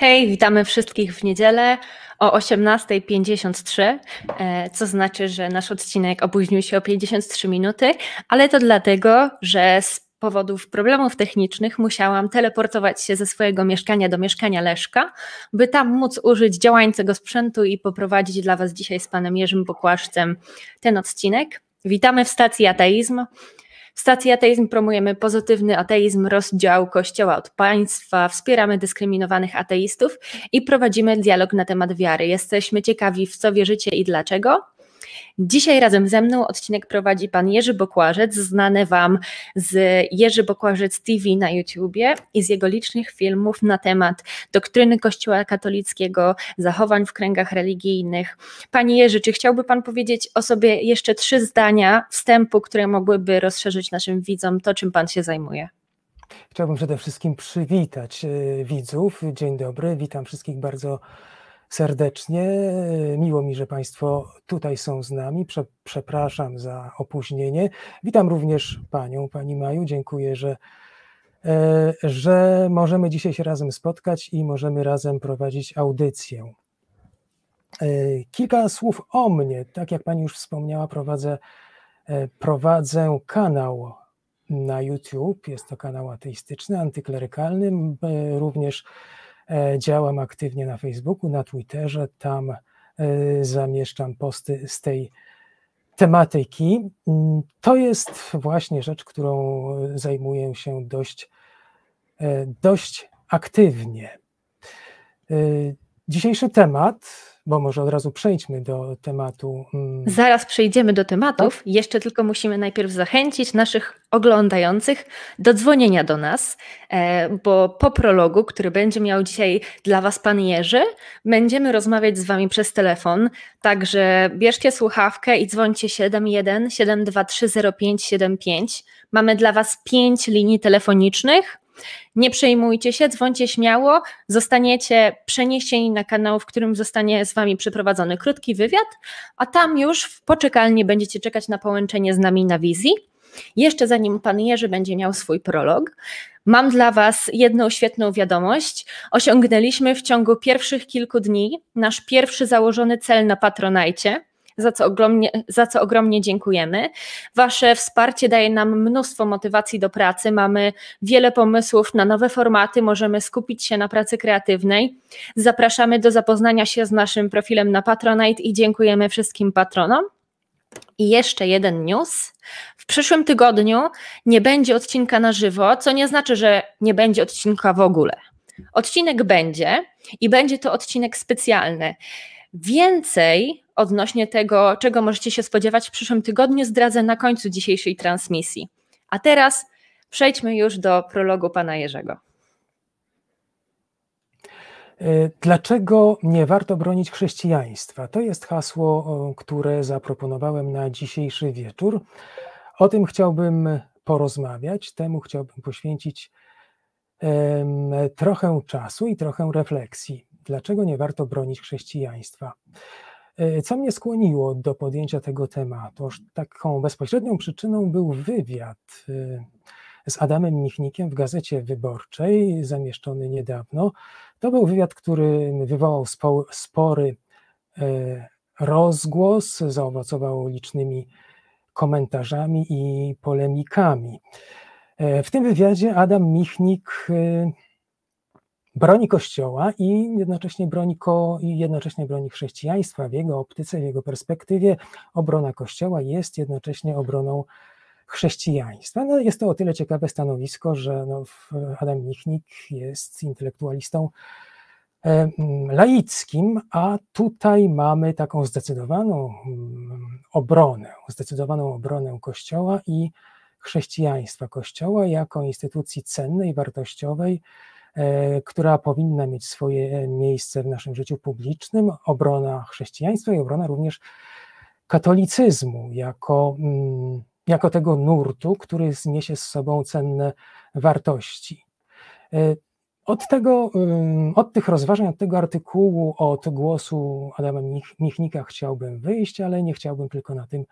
Hej, witamy wszystkich w niedzielę o 18.53, e, co znaczy, że nasz odcinek opóźnił się o 53 minuty, ale to dlatego, że z powodów problemów technicznych musiałam teleportować się ze swojego mieszkania do mieszkania Leszka, by tam móc użyć działającego sprzętu i poprowadzić dla Was dzisiaj z panem Jerzym Pokłaszcem ten odcinek. Witamy w stacji Ateizm. Stacji Ateizm promujemy pozytywny ateizm, rozdział Kościoła od państwa, wspieramy dyskryminowanych ateistów i prowadzimy dialog na temat wiary. Jesteśmy ciekawi, w co wierzycie i dlaczego. Dzisiaj razem ze mną odcinek prowadzi pan Jerzy Bokłażec, znany wam z Jerzy Bokłażec TV na YouTubie i z jego licznych filmów na temat doktryny Kościoła katolickiego, zachowań w kręgach religijnych. Panie Jerzy, czy chciałby pan powiedzieć o sobie jeszcze trzy zdania wstępu, które mogłyby rozszerzyć naszym widzom to, czym pan się zajmuje? Chciałbym przede wszystkim przywitać e, widzów. Dzień dobry, witam wszystkich bardzo serdecznie. Miło mi, że Państwo tutaj są z nami. Prze, przepraszam za opóźnienie. Witam również Panią, Pani Maju. Dziękuję, że, e, że możemy dzisiaj się razem spotkać i możemy razem prowadzić audycję. E, kilka słów o mnie. Tak jak Pani już wspomniała, prowadzę, e, prowadzę kanał na YouTube. Jest to kanał ateistyczny, antyklerykalny. Również działam aktywnie na Facebooku, na Twitterze, tam e, zamieszczam posty z tej tematyki. Mm, to jest właśnie rzecz, którą zajmuję się dość, e, dość aktywnie. Dzisiejszy temat bo może od razu przejdźmy do tematu. Mm. Zaraz przejdziemy do tematów. Tak? Jeszcze tylko musimy najpierw zachęcić naszych oglądających do dzwonienia do nas, e, bo po prologu, który będzie miał dzisiaj dla Was Pan Jerzy, będziemy rozmawiać z Wami przez telefon. Także bierzcie słuchawkę i dzwońcie 71 723 0575. Mamy dla Was pięć linii telefonicznych nie przejmujcie się, dzwońcie śmiało, zostaniecie przeniesieni na kanał, w którym zostanie z Wami przeprowadzony krótki wywiad, a tam już w poczekalni będziecie czekać na połączenie z nami na wizji. Jeszcze zanim Pan Jerzy będzie miał swój prolog, mam dla Was jedną świetną wiadomość. Osiągnęliśmy w ciągu pierwszych kilku dni nasz pierwszy założony cel na Patronajcie za co, ogromnie, za co ogromnie dziękujemy. Wasze wsparcie daje nam mnóstwo motywacji do pracy, mamy wiele pomysłów na nowe formaty, możemy skupić się na pracy kreatywnej. Zapraszamy do zapoznania się z naszym profilem na Patronite i dziękujemy wszystkim patronom. I jeszcze jeden news. W przyszłym tygodniu nie będzie odcinka na żywo, co nie znaczy, że nie będzie odcinka w ogóle. Odcinek będzie i będzie to odcinek specjalny. Więcej odnośnie tego, czego możecie się spodziewać w przyszłym tygodniu, zdradzę na końcu dzisiejszej transmisji. A teraz przejdźmy już do prologu pana Jerzego. E, dlaczego nie warto bronić chrześcijaństwa? To jest hasło, które zaproponowałem na dzisiejszy wieczór. O tym chciałbym porozmawiać, temu chciałbym poświęcić trochę czasu i trochę refleksji. Dlaczego nie warto bronić chrześcijaństwa? E, co mnie skłoniło do podjęcia tego tematu? Taką bezpośrednią przyczyną był wywiad e, z Adamem Michnikiem w Gazecie Wyborczej, zamieszczony niedawno. To był wywiad, który wywołał spory e, rozgłos, zaowocował licznymi komentarzami i polemikami. W tym wywiadzie Adam Michnik broni Kościoła i jednocześnie broni, ko, i jednocześnie broni chrześcijaństwa. W jego optyce, w jego perspektywie obrona Kościoła jest jednocześnie obroną chrześcijaństwa. No, jest to o tyle ciekawe stanowisko, że no, Adam Michnik jest intelektualistą e, laickim, a tutaj mamy taką zdecydowaną obronę, zdecydowaną obronę Kościoła i chrześcijaństwa. Kościoła jako instytucji cennej, wartościowej, która powinna mieć swoje miejsce w naszym życiu publicznym, obrona chrześcijaństwa i obrona również katolicyzmu jako, mm, jako tego nurtu, który niesie z sobą cenne wartości. E, od, tego, mm, od tych rozważań, od tego artykułu, od głosu Adama Michnika chciałbym wyjść, ale nie chciałbym tylko na tym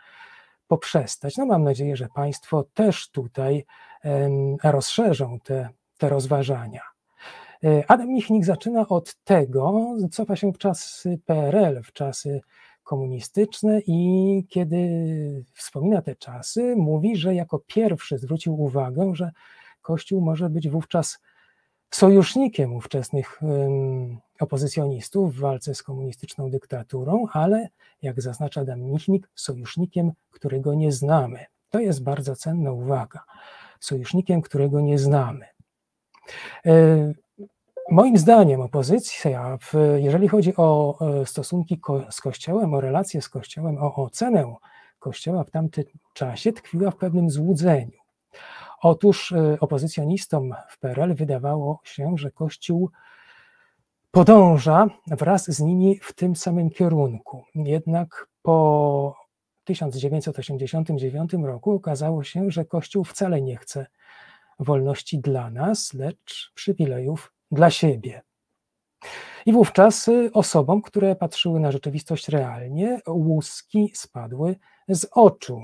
poprzestać. No mam nadzieję, że Państwo też tutaj rozszerzą te, te rozważania. Adam Michnik zaczyna od tego, cofa się w czasy PRL, w czasy komunistyczne i kiedy wspomina te czasy, mówi, że jako pierwszy zwrócił uwagę, że Kościół może być wówczas sojusznikiem ówczesnych opozycjonistów w walce z komunistyczną dyktaturą, ale jak zaznacza Adam Michnik, sojusznikiem, którego nie znamy. To jest bardzo cenna uwaga. Sojusznikiem, którego nie znamy. Moim zdaniem opozycja, jeżeli chodzi o e, stosunki z Kościołem, o relacje z Kościołem, o ocenę Kościoła w tamtym czasie, tkwiła w pewnym złudzeniu. Otóż e, opozycjonistom w PRL wydawało się, że Kościół podąża wraz z nimi w tym samym kierunku. Jednak po 1989 roku okazało się, że Kościół wcale nie chce wolności dla nas, lecz przywilejów dla siebie. I wówczas y, osobom, które patrzyły na rzeczywistość realnie, łuski spadły z oczu.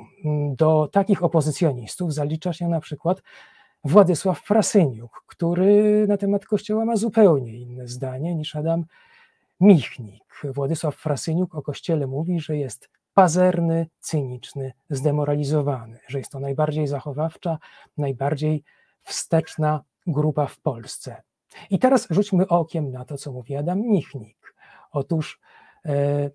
Do takich opozycjonistów zalicza się na przykład Władysław Frasyniuk, który na temat Kościoła ma zupełnie inne zdanie niż Adam Michnik. Władysław Frasyniuk o Kościele mówi, że jest pazerny, cyniczny, zdemoralizowany, że jest to najbardziej zachowawcza, najbardziej wsteczna grupa w Polsce. I teraz rzućmy okiem na to, co mówi Adam Michnik. Otóż e,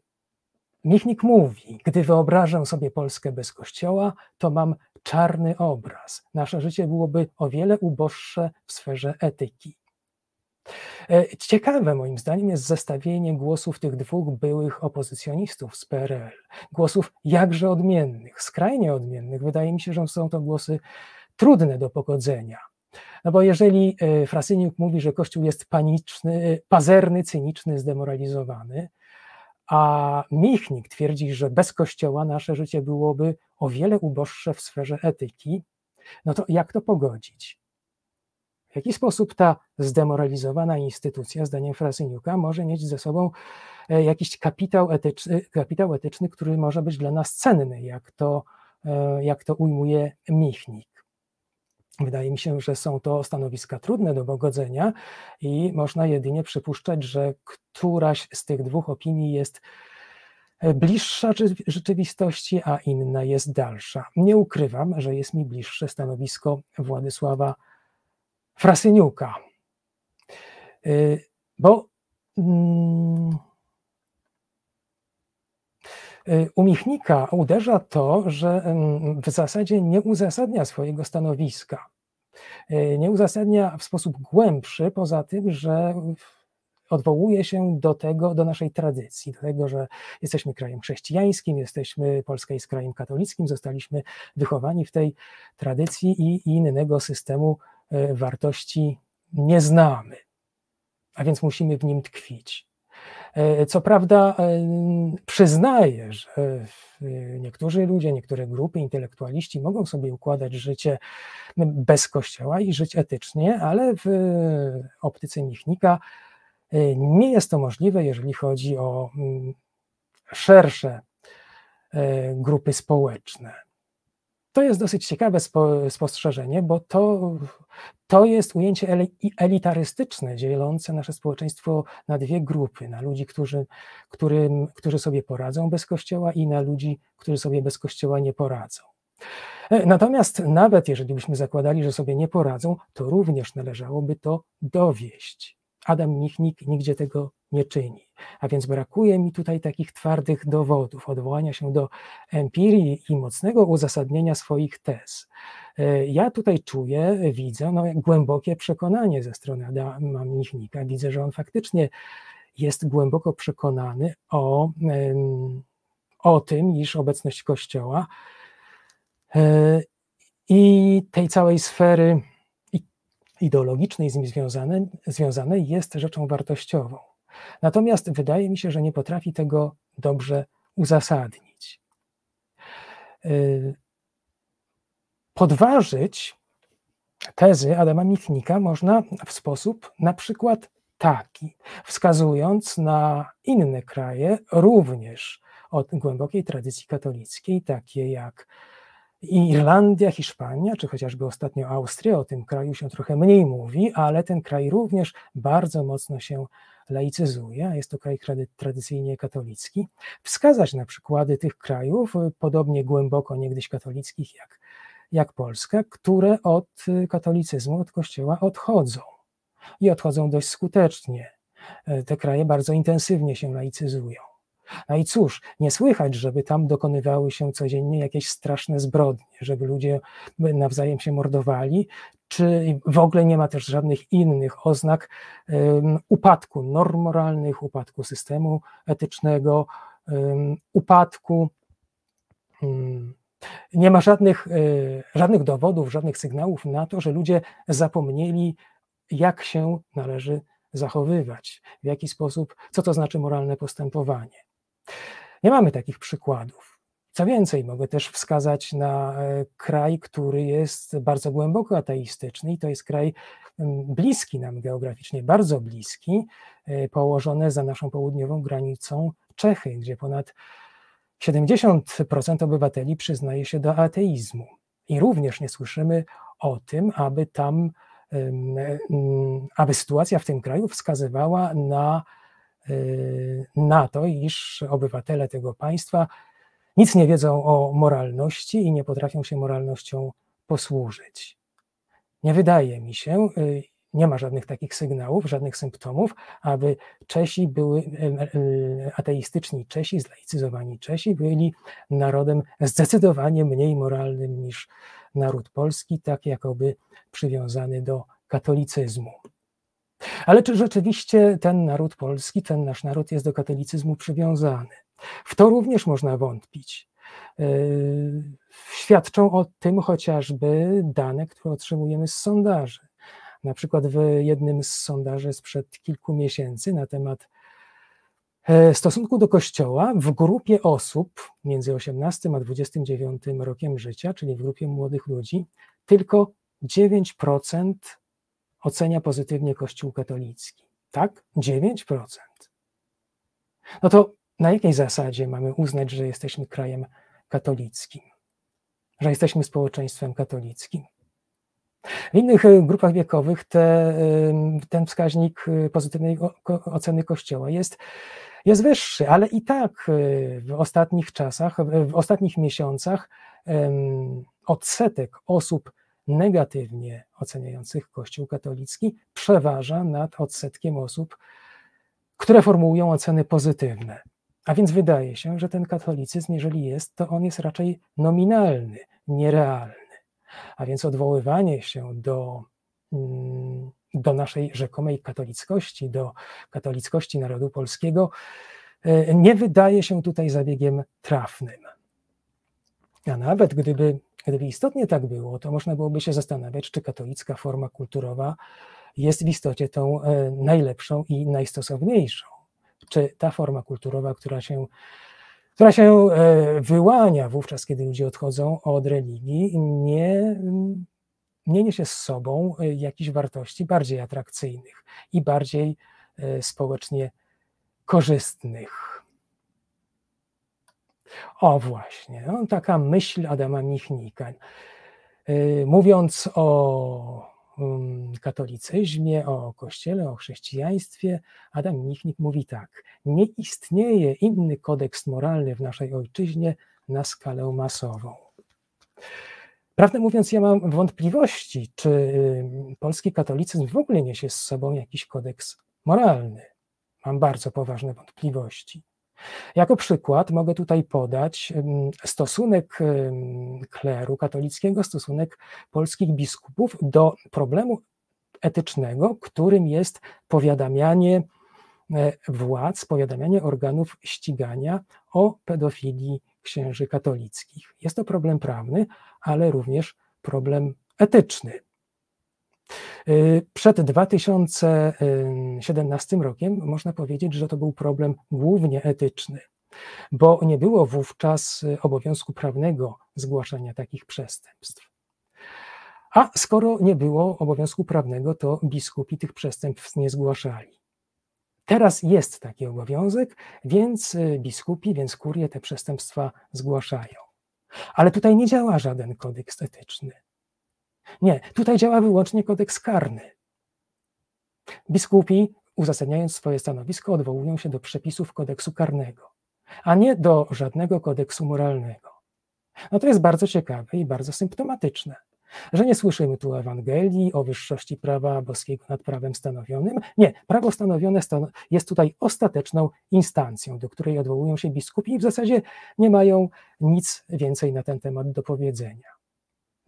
Michnik mówi, gdy wyobrażam sobie Polskę bez kościoła, to mam czarny obraz. Nasze życie byłoby o wiele uboższe w sferze etyki. E, ciekawe moim zdaniem jest zestawienie głosów tych dwóch byłych opozycjonistów z PRL. Głosów jakże odmiennych, skrajnie odmiennych. Wydaje mi się, że są to głosy trudne do pogodzenia. No bo jeżeli e, Frasyniuk mówi, że Kościół jest paniczny, e, pazerny, cyniczny, zdemoralizowany, a Michnik twierdzi, że bez Kościoła nasze życie byłoby o wiele uboższe w sferze etyki, no to jak to pogodzić? W jaki sposób ta zdemoralizowana instytucja, zdaniem Frasyniuka, może mieć ze sobą e, jakiś kapitał etyczny, kapitał etyczny, który może być dla nas cenny, jak to, jak to ujmuje Michnik? Wydaje mi się, że są to stanowiska trudne do pogodzenia i można jedynie przypuszczać, że któraś z tych dwóch opinii jest e, bliższa rzeczywistości, a inna jest dalsza. Nie ukrywam, że jest mi bliższe stanowisko Władysława Frasyniuka, e, bo mm, u Michnika uderza to, że w zasadzie nie uzasadnia swojego stanowiska. E, nie uzasadnia w sposób głębszy, poza tym, że odwołuje się do tego, do naszej tradycji, do tego, że jesteśmy krajem chrześcijańskim, jesteśmy, Polska jest krajem katolickim, zostaliśmy wychowani w tej tradycji i innego systemu e, wartości nie znamy, a więc musimy w nim tkwić. E, co prawda e, przyznaję, że niektórzy ludzie, niektóre grupy, intelektualiści mogą sobie układać życie bez kościoła i żyć etycznie, ale w optyce Michnika e, nie jest to możliwe, jeżeli chodzi o szersze grupy społeczne. To jest dosyć ciekawe spo, spostrzeżenie, bo to, to jest ujęcie elitarystyczne, dzielące nasze społeczeństwo na dwie grupy: na ludzi, którzy, którym, którzy sobie poradzą bez kościoła, i na ludzi, którzy sobie bez kościoła nie poradzą. E, natomiast nawet jeżeli byśmy zakładali, że sobie nie poradzą, to również należałoby to dowieść. Adam Michnik nigdzie tego nie czyni. A więc brakuje mi tutaj takich twardych dowodów, odwołania się do empirii i mocnego uzasadnienia swoich tez. E, ja tutaj czuję, widzę no, głębokie przekonanie ze strony Adama Michnika. Widzę, że on faktycznie jest głęboko przekonany o, o tym, iż obecność Kościoła e, i tej całej sfery ideologicznej z nim związane, związanej jest rzeczą wartościową. Natomiast wydaje mi się, że nie potrafi tego dobrze uzasadnić. Y, podważyć tezy Adama Michnika można w sposób na przykład taki, wskazując na inne kraje, również od głębokiej tradycji katolickiej, takie jak Irlandia, Hiszpania, czy chociażby ostatnio Austria, o tym kraju się trochę mniej mówi, ale ten kraj również bardzo mocno się laicyzuje, jest to kraj tradycyjnie katolicki. Wskazać na przykłady tych krajów, podobnie głęboko niegdyś katolickich jak, jak Polska, które od katolicyzmu, od kościoła odchodzą i odchodzą dość skutecznie. Te kraje bardzo intensywnie się laicyzują. No i cóż, nie słychać, żeby tam dokonywały się codziennie jakieś straszne zbrodnie, żeby ludzie nawzajem się mordowali, czy w ogóle nie ma też żadnych innych oznak upadku norm moralnych, upadku systemu etycznego, upadku. Nie ma żadnych, y, żadnych dowodów, żadnych sygnałów na to, że ludzie zapomnieli, jak się należy zachowywać, w jaki sposób, co to znaczy moralne postępowanie. Nie mamy takich przykładów. Co więcej, mogę też wskazać na e, kraj, który jest bardzo głęboko ateistyczny, i to jest kraj bliski nam geograficznie, bardzo bliski, e, położony za naszą południową granicą Czechy, gdzie ponad 70% obywateli przyznaje się do ateizmu. I również nie słyszymy o tym, aby tam, aby sytuacja w tym kraju wskazywała na Y, na to, iż obywatele tego państwa nic nie wiedzą o moralności i nie potrafią się moralnością posłużyć. Nie wydaje mi się, y, nie ma żadnych takich sygnałów, żadnych symptomów, aby Czesi były, y, ateistyczni Czesi, zlaicyzowani Czesi, byli narodem zdecydowanie mniej moralnym niż naród polski, tak jakoby przywiązany do katolicyzmu. Ale czy rzeczywiście ten naród polski, ten nasz naród jest do katolicyzmu przywiązany? W to również można wątpić. Yy, świadczą o tym chociażby dane, które otrzymujemy z sondaży. Na przykład w jednym z sondaży sprzed kilku miesięcy na temat e, stosunku do Kościoła w grupie osób między 18 a 29 rokiem życia, czyli w grupie młodych ludzi, tylko 9% ocenia pozytywnie Kościół katolicki. Tak? 9%. No to na jakiej zasadzie mamy uznać, że jesteśmy krajem katolickim? Że jesteśmy społeczeństwem katolickim? W innych e, grupach wiekowych te, ten wskaźnik e, pozytywnej oceny Kościoła jest, jest wyższy, ale i tak w ostatnich czasach, w ostatnich miesiącach odsetek osób negatywnie oceniających Kościół katolicki przeważa nad odsetkiem osób, które formułują oceny pozytywne. A więc wydaje się, że ten katolicyzm, jeżeli jest, to on jest raczej nominalny, nierealny. A więc odwoływanie się do, mm, do naszej rzekomej katolickości, do katolickości narodu polskiego, e, nie wydaje się tutaj zabiegiem trafnym. A nawet gdyby Gdyby istotnie tak było, to można byłoby się zastanawiać, czy katolicka forma kulturowa jest w istocie tą e, najlepszą i najstosowniejszą. Czy ta forma kulturowa, która się, która się e, wyłania wówczas, kiedy ludzie odchodzą od religii, nie, nie niesie z sobą e, jakichś wartości bardziej atrakcyjnych i bardziej społecznie korzystnych. O właśnie, no, taka myśl Adama Michnika. Mówiąc o katolicyzmie, o kościele, o chrześcijaństwie, Adam Michnik mówi tak: Nie istnieje inny kodeks moralny w naszej ojczyźnie na skalę masową. Prawdę mówiąc, ja mam wątpliwości, czy y, polski katolicyzm w ogóle niesie z sobą jakiś kodeks moralny. Mam bardzo poważne wątpliwości. Jako przykład mogę tutaj podać stosunek kleru katolickiego, stosunek polskich biskupów do problemu etycznego, którym jest powiadamianie e, władz, powiadamianie organów ścigania o pedofilii księży katolickich. Jest to problem prawny, ale również problem etyczny. Y, przed 2017 rokiem można powiedzieć, że to był problem głównie etyczny, bo nie było wówczas obowiązku prawnego zgłaszania takich przestępstw. A skoro nie było obowiązku prawnego, to biskupi tych przestępstw nie zgłaszali. Teraz jest taki obowiązek, więc biskupi, więc kurie te przestępstwa zgłaszają. Ale tutaj nie działa żaden kodeks etyczny. Nie, tutaj działa wyłącznie kodeks karny. Biskupi, uzasadniając swoje stanowisko, odwołują się do przepisów kodeksu karnego, a nie do żadnego kodeksu moralnego. No to jest bardzo ciekawe i bardzo symptomatyczne że nie słyszymy tu Ewangelii o wyższości prawa boskiego nad prawem stanowionym. Nie, prawo stanowione jest tutaj ostateczną instancją, do której odwołują się biskupi i w zasadzie nie mają nic więcej na ten temat do powiedzenia.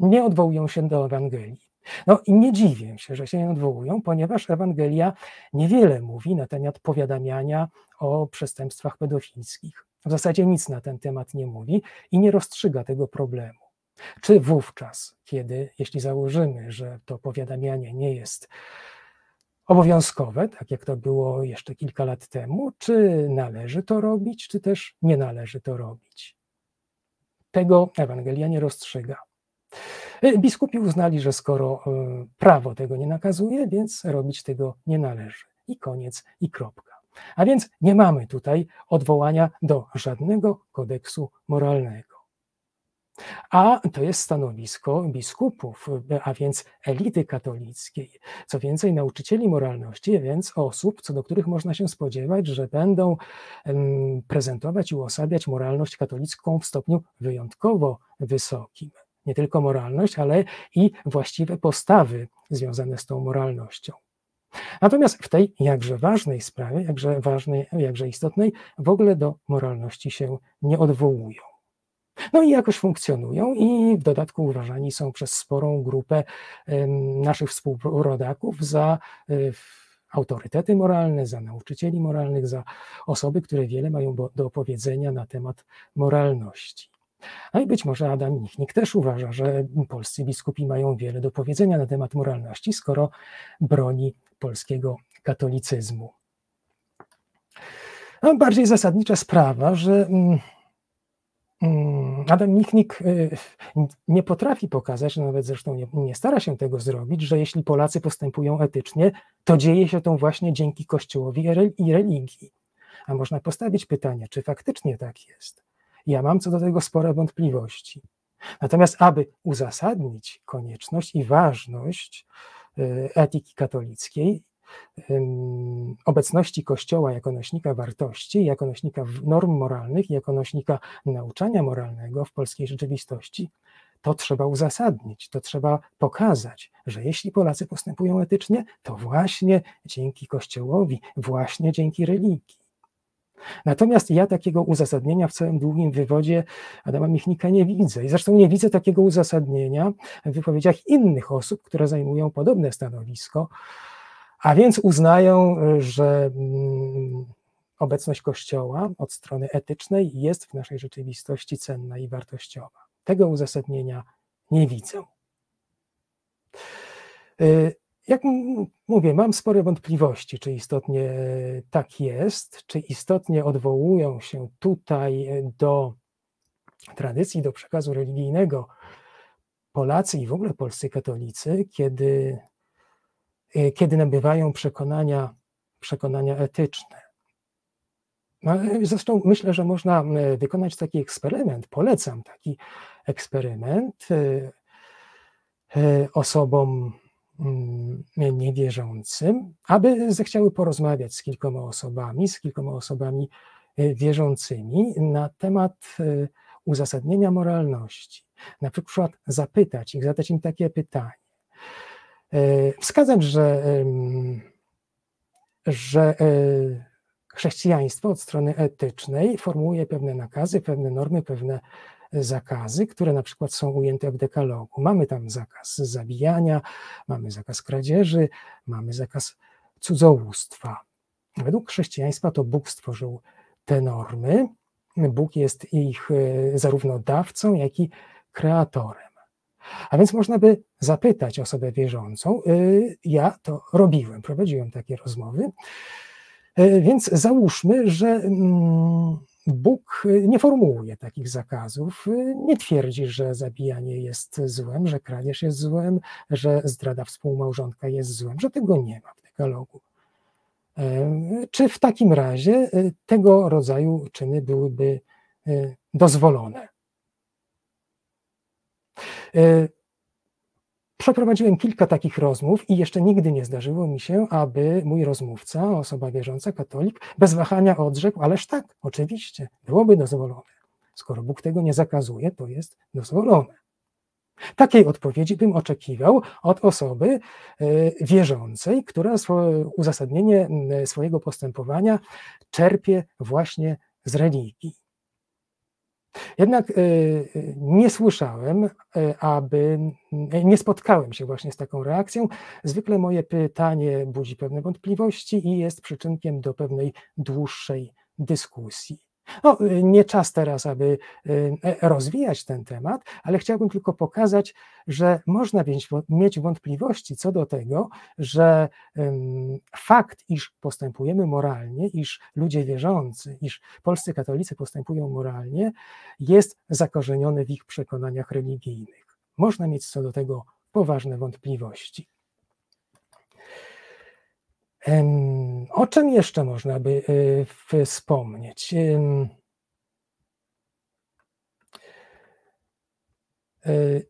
Nie odwołują się do Ewangelii. No i nie dziwię się, że się nie odwołują, ponieważ Ewangelia niewiele mówi na temat powiadamiania o przestępstwach pedofilskich. W zasadzie nic na ten temat nie mówi i nie rozstrzyga tego problemu. Czy wówczas, kiedy, jeśli założymy, że to powiadamianie nie jest obowiązkowe, tak jak to było jeszcze kilka lat temu, czy należy to robić, czy też nie należy to robić? Tego Ewangelia nie rozstrzyga. Biskupi uznali, że skoro e, prawo tego nie nakazuje, więc robić tego nie należy. I koniec, i kropka. A więc nie mamy tutaj odwołania do żadnego kodeksu moralnego. A to jest stanowisko biskupów, a więc elity katolickiej. Co więcej, nauczycieli moralności, więc osób, co do których można się spodziewać, że będą prezentować i uosabiać moralność katolicką w stopniu wyjątkowo wysokim. Nie tylko moralność, ale i właściwe postawy związane z tą moralnością. Natomiast w tej jakże ważnej sprawie, jakże ważnej, jakże istotnej, w ogóle do moralności się nie odwołują. No i jakoś funkcjonują i w dodatku uważani są przez sporą grupę naszych współrodaków za e, autorytety moralne, za nauczycieli moralnych, za osoby, które wiele mają do powiedzenia na temat moralności. No i być może Adam Michnik też uważa, że polscy biskupi mają wiele do powiedzenia na temat moralności, skoro broni polskiego katolicyzmu. No, bardziej zasadnicza sprawa, że mm, Mm, Adam Michnik y, nie potrafi pokazać, nawet zresztą nie, nie, stara się tego zrobić, że jeśli Polacy postępują etycznie, to dzieje się to właśnie dzięki Kościołowi i religii. A można postawić pytanie, czy faktycznie tak jest. Ja mam co do tego spore wątpliwości. Natomiast, aby uzasadnić konieczność i ważność y, etyki katolickiej, obecności Kościoła jako nośnika wartości, jako nośnika norm moralnych, jako nośnika nauczania moralnego w polskiej rzeczywistości, to trzeba uzasadnić, to trzeba pokazać, że jeśli Polacy postępują etycznie, to właśnie dzięki Kościołowi, właśnie dzięki religii. Natomiast ja takiego uzasadnienia w całym długim wywodzie Adama Michnika nie widzę. I zresztą nie widzę takiego uzasadnienia w wypowiedziach innych osób, które zajmują podobne stanowisko, a więc uznają, że mm, obecność Kościoła od strony etycznej jest w naszej rzeczywistości cenna i wartościowa. Tego uzasadnienia nie widzę. Jak mówię, mam spore wątpliwości, czy istotnie tak jest, czy istotnie odwołują się tutaj do tradycji, do przekazu religijnego Polacy i w ogóle polscy katolicy, kiedy Y, kiedy nabywają przekonania, przekonania etyczne. No, zresztą myślę, że można wykonać taki eksperyment. Polecam taki eksperyment osobom niewierzącym, aby zechciały porozmawiać z kilkoma osobami, z kilkoma osobami wierzącymi na temat uzasadnienia moralności. Na przykład zapytać ich, zadać im takie pytanie E, wskazać, że, że e, chrześcijaństwo od strony etycznej formułuje pewne nakazy, pewne normy, pewne zakazy, które na przykład są ujęte w dekalogu. Mamy tam zakaz zabijania, mamy zakaz kradzieży, mamy zakaz cudzołóstwa. Według chrześcijaństwa to Bóg stworzył te normy. Bóg jest ich e, zarówno dawcą, jak i kreatorem. A więc można by zapytać osobę wierzącą, y, ja to robiłem, prowadziłem takie rozmowy, y, więc załóżmy, że mm, Bóg nie formułuje takich zakazów, y, nie twierdzi, że zabijanie jest złem, że kradzież jest złem, że zdrada współmałżonka jest złem, że tego nie ma w dekalogu. Czy w takim razie tego rodzaju czyny byłyby dozwolone? Przeprowadziłem kilka takich rozmów i jeszcze nigdy nie zdarzyło mi się, aby mój rozmówca, osoba wierząca, katolik, bez wahania odrzekł, ależ tak, oczywiście, byłoby dozwolone. Skoro Bóg tego nie zakazuje, to jest dozwolone. Takiej odpowiedzi bym oczekiwał od osoby e, wierzącej, która uzasadnienie swojego postępowania czerpie właśnie z religii. Jednak e, nie słyszałem, e, aby nie spotkałem się właśnie z taką reakcją. Zwykle moje pytanie budzi pewne wątpliwości i jest przyczynkiem do pewnej dłuższej dyskusji. No, nie czas teraz, aby e, rozwijać ten temat, ale chciałbym tylko pokazać, że można mieć wątpliwości co do tego, że fakt, iż postępujemy moralnie, iż ludzie wierzący, iż polscy katolicy postępują moralnie, jest zakorzeniony w ich przekonaniach religijnych. Można mieć co do tego poważne wątpliwości. O czym jeszcze można by e, wspomnieć? E,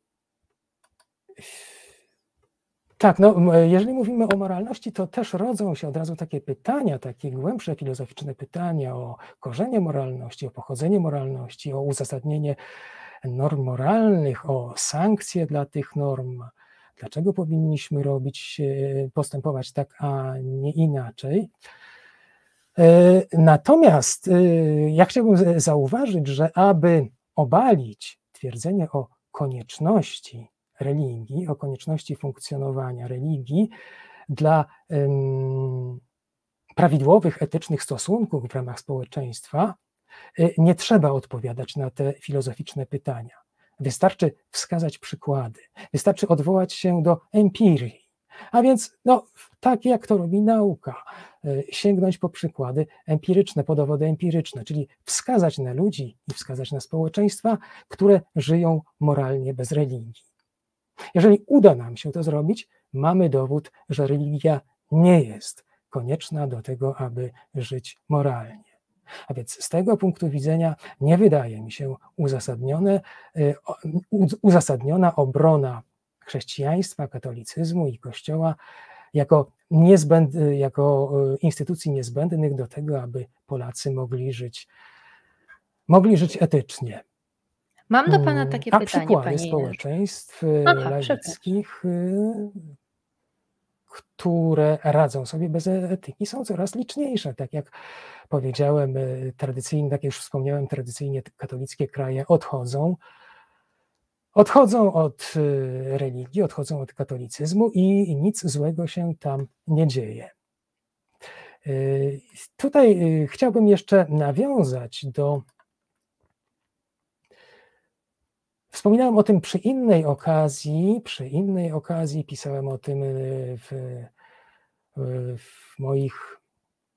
tak, no, jeżeli mówimy o moralności, to też rodzą się od razu takie pytania, takie głębsze filozoficzne pytania o korzenie moralności, o pochodzenie moralności, o uzasadnienie norm moralnych, o sankcje dla tych norm, dlaczego powinniśmy robić, e, postępować tak, a nie inaczej. E, natomiast e, ja chciałbym zauważyć, że aby obalić twierdzenie o konieczności religii, o konieczności funkcjonowania religii dla prawidłowych, etycznych stosunków w ramach społeczeństwa, nie trzeba odpowiadać na te filozoficzne pytania. Wystarczy wskazać przykłady, wystarczy odwołać się do empirii. A więc, no, tak jak to robi nauka, e, sięgnąć po przykłady empiryczne, po dowody empiryczne, czyli wskazać na ludzi i wskazać na społeczeństwa, które żyją moralnie bez religii. Jeżeli uda nam się to zrobić, mamy dowód, że religia nie jest konieczna do tego, aby żyć moralnie. A więc z tego punktu widzenia nie wydaje mi się uzasadnione, y, uzasadniona obrona chrześcijaństwa, katolicyzmu i Kościoła jako, niezbęd, jako y, instytucji niezbędnych do tego, aby Polacy mogli żyć, mogli żyć etycznie. Mam do Pana mm, takie A pytanie. A przykłady społeczeństw y, laickich, które radzą sobie bez etyki, są coraz liczniejsze. Tak jak powiedziałem, y, tradycyjnie, tak jak już wspomniałem, tradycyjnie katolickie kraje odchodzą. Odchodzą od y, religii, odchodzą od katolicyzmu i nic złego się tam nie dzieje. Y, tutaj chciałbym jeszcze nawiązać do Wspominałem o tym przy innej okazji, przy innej okazji pisałem o tym y, w, y, w moich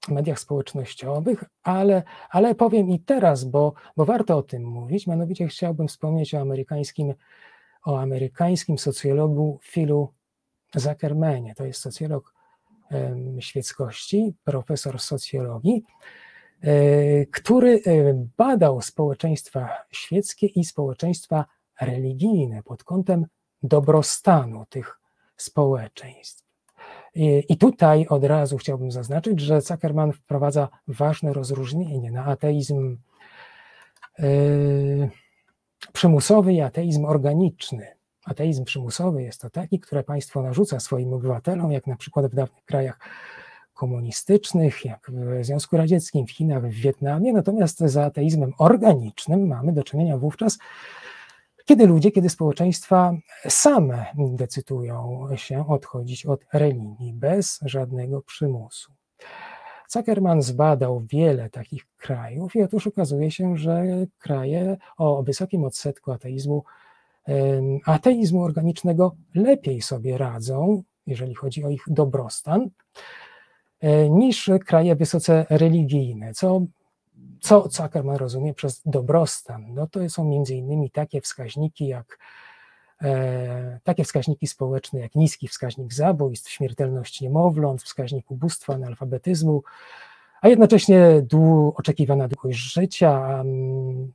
mediach społecznościowych, ale, ale powiem i teraz, bo, bo warto o tym mówić. Mianowicie chciałbym wspomnieć o amerykańskim, o amerykańskim socjologu Philu Zuckermanie. To jest socjolog um, świeckości, profesor socjologii, e, który e, badał społeczeństwa świeckie i społeczeństwa religijne pod kątem dobrostanu tych społeczeństw. I tutaj od razu chciałbym zaznaczyć, że Zuckerman wprowadza ważne rozróżnienie na ateizm yy, przymusowy i ateizm organiczny. Ateizm przymusowy jest to taki, który państwo narzuca swoim obywatelom, jak na przykład w dawnych krajach komunistycznych, jak w Związku Radzieckim, w Chinach, w Wietnamie, natomiast za ateizmem organicznym mamy do czynienia wówczas kiedy ludzie, kiedy społeczeństwa same decydują się odchodzić od religii bez żadnego przymusu. Zuckerman zbadał wiele takich krajów i otóż okazuje się, że kraje o wysokim odsetku ateizmu, ateizmu organicznego lepiej sobie radzą, jeżeli chodzi o ich dobrostan, niż kraje wysoce religijne, co co Zuckerman rozumie przez dobrostan? No to są między innymi takie wskaźniki jak e, takie wskaźniki społeczne jak niski wskaźnik zabójstw, śmiertelność niemowląt, wskaźnik ubóstwa, analfabetyzmu, a jednocześnie oczekiwana długość życia,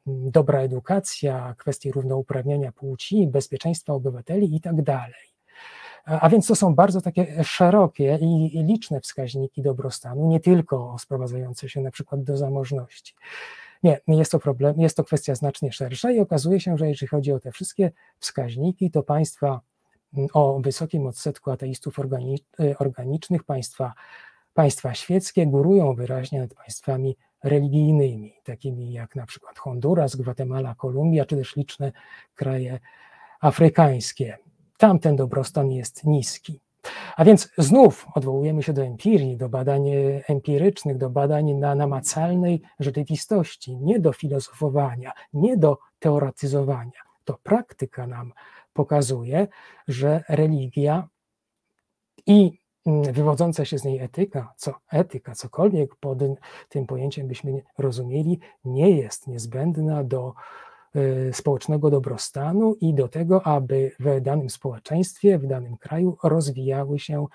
dobra edukacja, kwestie równouprawnienia płci, bezpieczeństwa obywateli i tak dalej. A więc to są bardzo takie szerokie i liczne wskaźniki dobrostanu, nie tylko sprowadzające się na przykład do zamożności. Nie, jest to problem, jest to kwestia znacznie szersza i okazuje się, że jeżeli chodzi o te wszystkie wskaźniki, to państwa mm, o wysokim odsetku ateistów y, organicznych, państwa, państwa świeckie górują wyraźnie nad państwami religijnymi, takimi jak na przykład Honduras, Gwatemala, Kolumbia, czy też liczne kraje afrykańskie. Tam ten dobrostan jest niski. A więc znów odwołujemy się do empirii, do badań empirycznych, do badań na namacalnej rzeczywistości, nie do filozofowania, nie do teoretyzowania. To praktyka nam pokazuje, że religia i mm, wywodząca się z niej etyka, co etyka, cokolwiek pod tym pojęciem byśmy rozumieli, nie jest niezbędna do społecznego dobrostanu i do tego, aby w danym społeczeństwie, w danym kraju rozwijały się,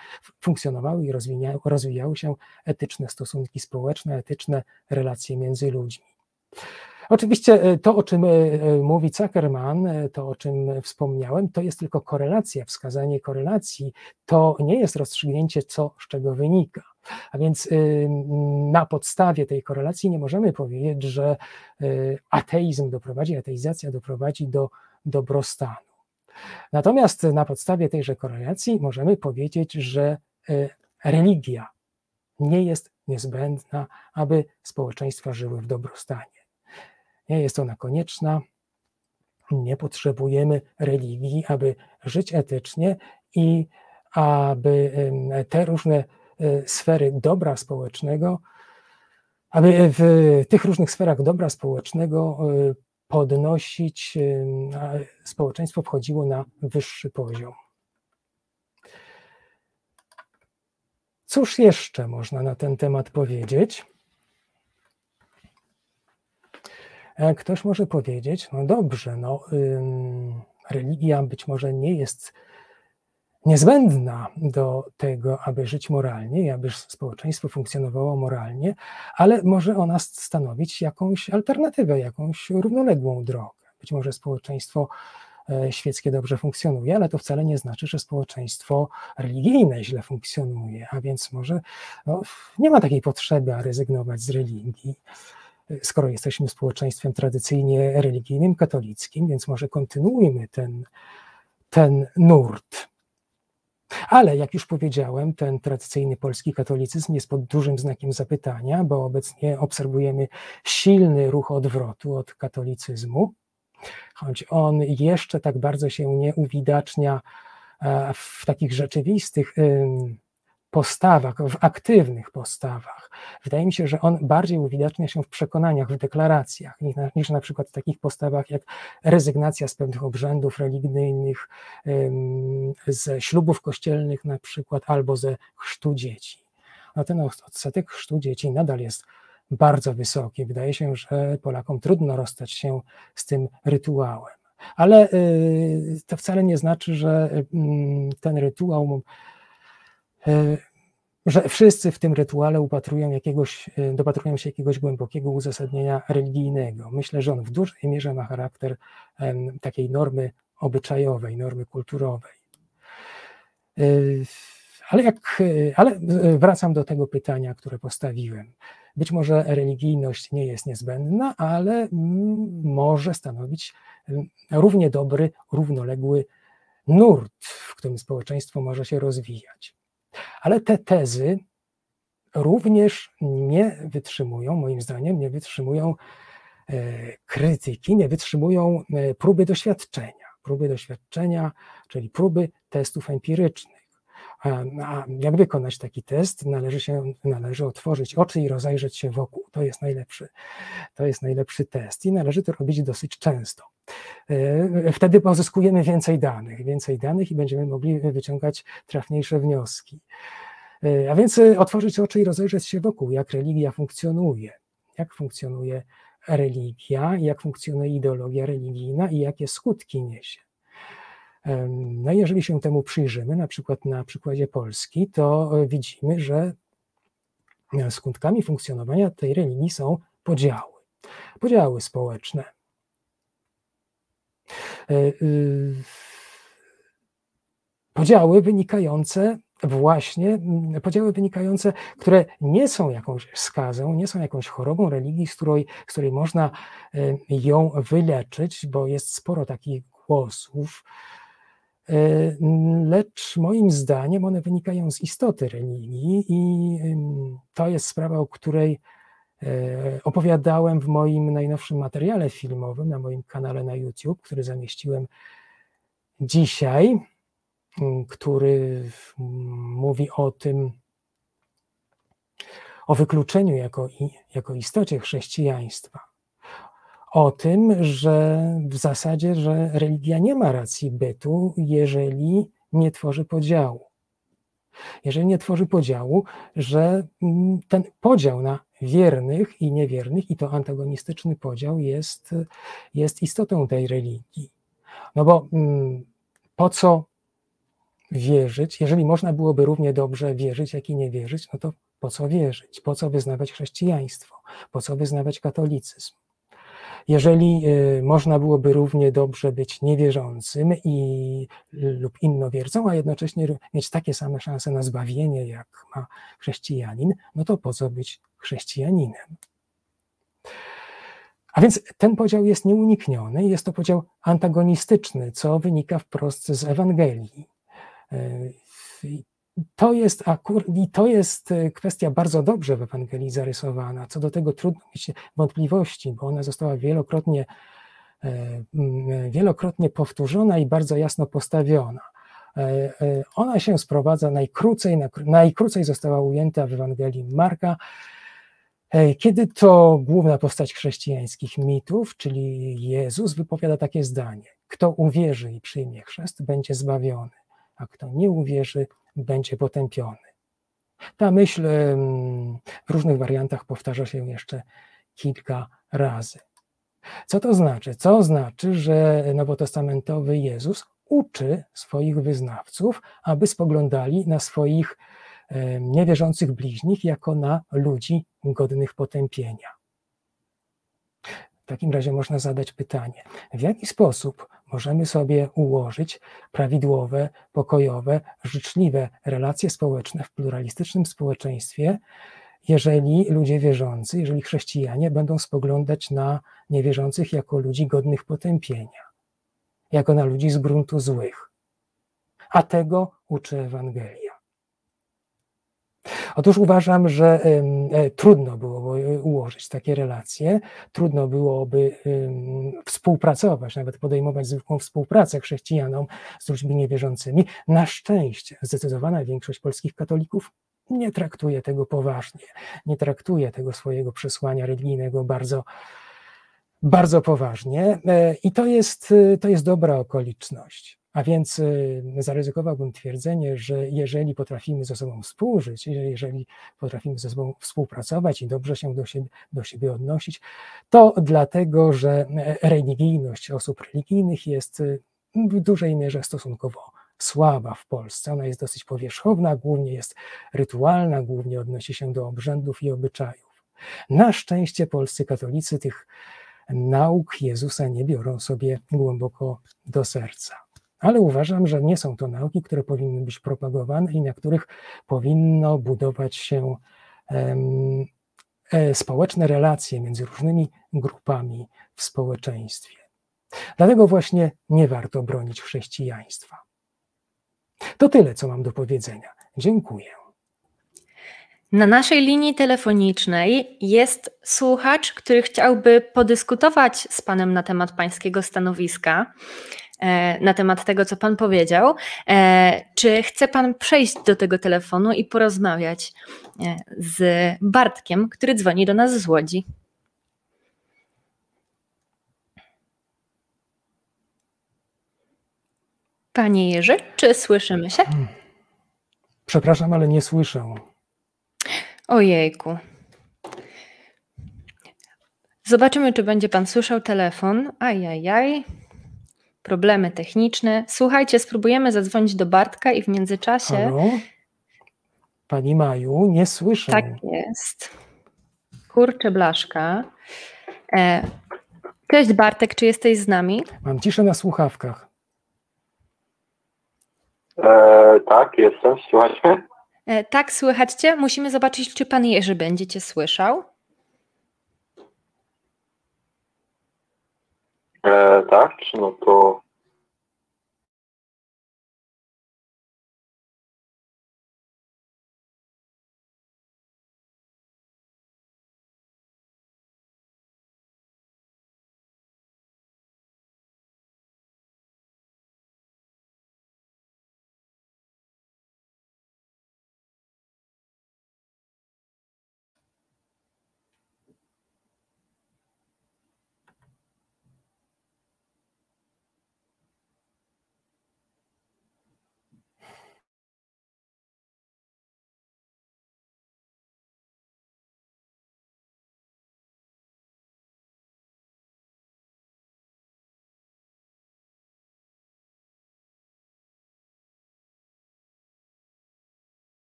funkcjonowały i rozwijały, rozwijały się etyczne stosunki społeczne, etyczne relacje między ludźmi. Oczywiście y, to, o czym y, mówi Zuckerman, to o czym wspomniałem, to jest tylko korelacja, wskazanie korelacji. To nie jest rozstrzygnięcie, co z czego wynika. A więc y, na podstawie tej korelacji nie możemy powiedzieć, że ateizm doprowadzi, ateizacja doprowadzi do dobrostanu. Natomiast na podstawie tejże korelacji możemy powiedzieć, że religia nie jest niezbędna, aby społeczeństwa żyły w dobrostanie. Nie jest ona konieczna. Nie potrzebujemy religii, aby żyć etycznie i aby te różne E, sfery dobra społecznego, aby w tych różnych sferach dobra społecznego e, podnosić, społeczeństwo wchodziło na wyższy poziom. Cóż jeszcze można na ten temat powiedzieć? Ktoś może powiedzieć, no dobrze, no, religia być może nie jest niezbędna do tego, aby żyć moralnie i aby społeczeństwo funkcjonowało moralnie, ale może ona stanowić jakąś alternatywę, jakąś równoległą drogę. Być może społeczeństwo e, świeckie dobrze funkcjonuje, ale to wcale nie znaczy, że społeczeństwo religijne źle funkcjonuje, a więc może no, nie ma takiej potrzeby rezygnować z religii. Skoro jesteśmy społeczeństwem tradycyjnie religijnym, katolickim, więc może kontynuujmy ten, ten nurt. Ale jak już powiedziałem, ten tradycyjny polski katolicyzm jest pod dużym znakiem zapytania, bo obecnie obserwujemy silny ruch odwrotu od katolicyzmu, choć on jeszcze tak bardzo się nie uwidacznia e, w takich rzeczywistych postawach, w aktywnych postawach. Wydaje mi się, że on bardziej uwidacznia się w przekonaniach, w deklaracjach, niż na, niż na przykład w takich postawach jak rezygnacja z pewnych obrzędów religijnych, ze ślubów kościelnych na przykład, albo ze chrztu dzieci. No ten odsetek chrztu dzieci nadal jest bardzo wysoki. Wydaje się, że Polakom trudno rozstać się z tym rytuałem. Ale y, to wcale nie znaczy, że ten rytuał że wszyscy w tym rytuale upatrują jakiegoś, e, dopatrują się jakiegoś głębokiego uzasadnienia religijnego. Myślę, że on w dużej mierze ma charakter takiej normy obyczajowej, normy kulturowej. E, ale, jak, ale wracam do tego pytania, które postawiłem. Być może religijność nie jest niezbędna, ale może stanowić równie dobry, równoległy nurt, w którym społeczeństwo może się rozwijać. Ale te tezy również nie wytrzymują, moim zdaniem, nie wytrzymują e, krytyki, nie wytrzymują e, próby doświadczenia. Próby doświadczenia, czyli próby testów empirycznych. A jak wykonać taki test? Należy, się, należy otworzyć oczy i rozejrzeć się wokół. To jest najlepszy, to jest najlepszy test i należy to robić dosyć często. E, wtedy pozyskujemy więcej danych, więcej danych i będziemy mogli wyciągać trafniejsze wnioski. E, a więc e, otworzyć oczy i rozejrzeć się wokół, jak religia funkcjonuje, jak funkcjonuje religia, jak funkcjonuje ideologia religijna i jakie skutki niesie. No i jeżeli się temu przyjrzymy, na przykład na przykładzie Polski, to widzimy, że skutkami funkcjonowania tej religii są podziały. Podziały społeczne. E, y, podziały wynikające właśnie, podziały wynikające, które nie są jakąś skazą, nie są jakąś chorobą religii, z której, z której można e, ją wyleczyć, bo jest sporo takich głosów, e, lecz moim zdaniem one wynikają z istoty religii i to jest sprawa, o której opowiadałem w moim najnowszym materiale filmowym na moim kanale na YouTube, który zamieściłem dzisiaj, który mówi o tym, o wykluczeniu jako, jako istocie chrześcijaństwa. O tym, że w zasadzie, że religia nie ma racji bytu, jeżeli nie tworzy podziału. Jeżeli nie tworzy podziału, że ten podział na wiernych i niewiernych, i to antagonistyczny podział jest, jest istotą tej religii. No bo mm, po co wierzyć, jeżeli można byłoby równie dobrze wierzyć, jak i nie wierzyć, no to po co wierzyć? Po co wyznawać chrześcijaństwo? Po co wyznawać katolicyzm? Jeżeli y, można byłoby równie dobrze być niewierzącym i, lub innowiercą, a jednocześnie mieć takie same szanse na zbawienie, jak ma chrześcijanin, no to po co być chrześcijaninem? A więc ten podział jest nieunikniony, jest to podział antagonistyczny, co wynika wprost z Ewangelii. Y, to jest akur- i to jest e, kwestia bardzo dobrze w Ewangelii zarysowana. Co do tego trudno mieć wątpliwości, bo ona została wielokrotnie, e, wielokrotnie powtórzona i bardzo jasno postawiona. E, ona się sprowadza najkrócej, najkrócej została ujęta w Ewangelii Marka, kiedy to główna postać chrześcijańskich mitów, czyli Jezus, wypowiada takie zdanie: Kto uwierzy i przyjmie chrzest, będzie zbawiony, a kto nie uwierzy, będzie potępiony. Ta myśl w różnych wariantach powtarza się jeszcze kilka razy. Co to znaczy? Co znaczy, że nowotestamentowy Jezus uczy swoich wyznawców, aby spoglądali na swoich niewierzących bliźnich jako na ludzi godnych potępienia. W takim razie można zadać pytanie, w jaki sposób możemy sobie ułożyć prawidłowe, pokojowe, życzliwe relacje społeczne w pluralistycznym społeczeństwie, jeżeli ludzie wierzący, jeżeli chrześcijanie będą spoglądać na niewierzących jako ludzi godnych potępienia, jako na ludzi z gruntu złych. A tego uczy Ewangelia. Otóż uważam, że e, trudno byłoby ułożyć takie relacje, trudno byłoby współpracować, nawet podejmować zwykłą współpracę chrześcijanom z ludźmi niewierzącymi. Na szczęście zdecydowana większość polskich katolików nie traktuje tego poważnie, nie traktuje tego swojego przesłania religijnego bardzo, bardzo poważnie e, i to jest, to jest dobra okoliczność. A więc y, zaryzykowałbym twierdzenie, że jeżeli potrafimy ze sobą współżyć, jeżeli potrafimy ze sobą współpracować i dobrze się do siebie, do siebie odnosić, to dlatego, że e, religijność osób religijnych jest y, w dużej mierze stosunkowo słaba w Polsce. Ona jest dosyć powierzchowna, głównie jest rytualna, głównie odnosi się do obrzędów i obyczajów. Na szczęście polscy katolicy tych nauk Jezusa nie biorą sobie głęboko do serca ale uważam, że nie są to nauki, które powinny być propagowane i na których powinno budować się e, społeczne relacje między różnymi grupami w społeczeństwie. Dlatego właśnie nie warto bronić chrześcijaństwa. To tyle, co mam do powiedzenia. Dziękuję. Na naszej linii telefonicznej jest słuchacz, który chciałby podyskutować z Panem na temat Pańskiego stanowiska. E, na temat tego, co Pan powiedział. E, czy chce Pan przejść do tego telefonu i porozmawiać e, z Bartkiem, który dzwoni do nas z Łodzi? Panie Jerzy, czy słyszymy się? Hmm. Przepraszam, ale nie słyszę. Ojejku. Zobaczymy, czy będzie Pan słyszał telefon. Ajajaj problemy techniczne. Słuchajcie, spróbujemy zadzwonić do Bartka i w międzyczasie. Halo? Pani Maju, nie słyszę. Tak jest. Kurczę blaszka. E, cześć Bartek, czy jesteś z nami? Mam ciszę na słuchawkach. E, tak, jestem. Słuchać mnie? E, tak, słychać cię. Musimy zobaczyć, czy pan Jerzy będzie cię słyszał. E, tak, no to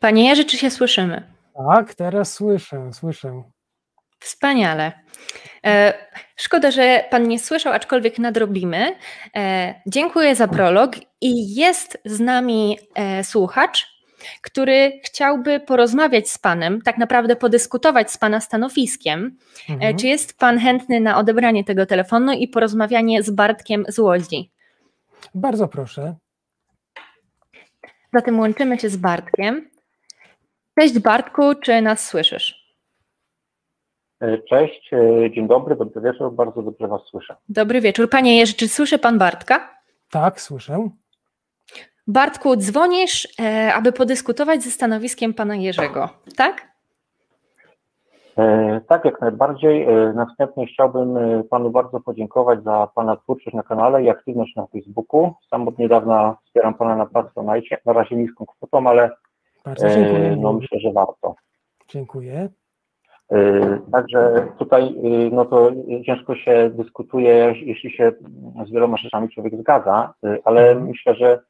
Panie Jerzy, czy się słyszymy? Tak, teraz słyszę, słyszę. Wspaniale. E, szkoda, że Pan nie słyszał, aczkolwiek nadrobimy. E, dziękuję za prolog i jest z nami e, słuchacz, który chciałby porozmawiać z Panem, tak naprawdę podyskutować z Pana stanowiskiem. Mhm. Czy jest Pan chętny na odebranie tego telefonu i porozmawianie z Bartkiem z Łodzi? Bardzo proszę. Zatem łączymy się z Bartkiem. Cześć Bartku, czy nas słyszysz? e, cześć, e, dzień dobry, dobry wieczór, bardzo dobrze Was słyszę. Dobry wieczór. Panie Jerzy, czy słyszy Pan Bartka? Tak, słyszę. Bartku, dzwonisz, e, aby podyskutować ze stanowiskiem pana Jerzego, tak? E, tak, jak najbardziej. E, na wstępie chciałbym Panu bardzo podziękować za Pana twórczość na kanale i aktywność na Facebooku. Sam od niedawna wspieram Pana na Patronite, na razie niską kwotą, ale Bardzo dziękuję. e, no, myślę, że warto. Dziękuję. E, Także tutaj e, no to ciężko się dyskutuje, jeśli się z wieloma rzeczami człowiek zgadza, ale Mhm. myślę, że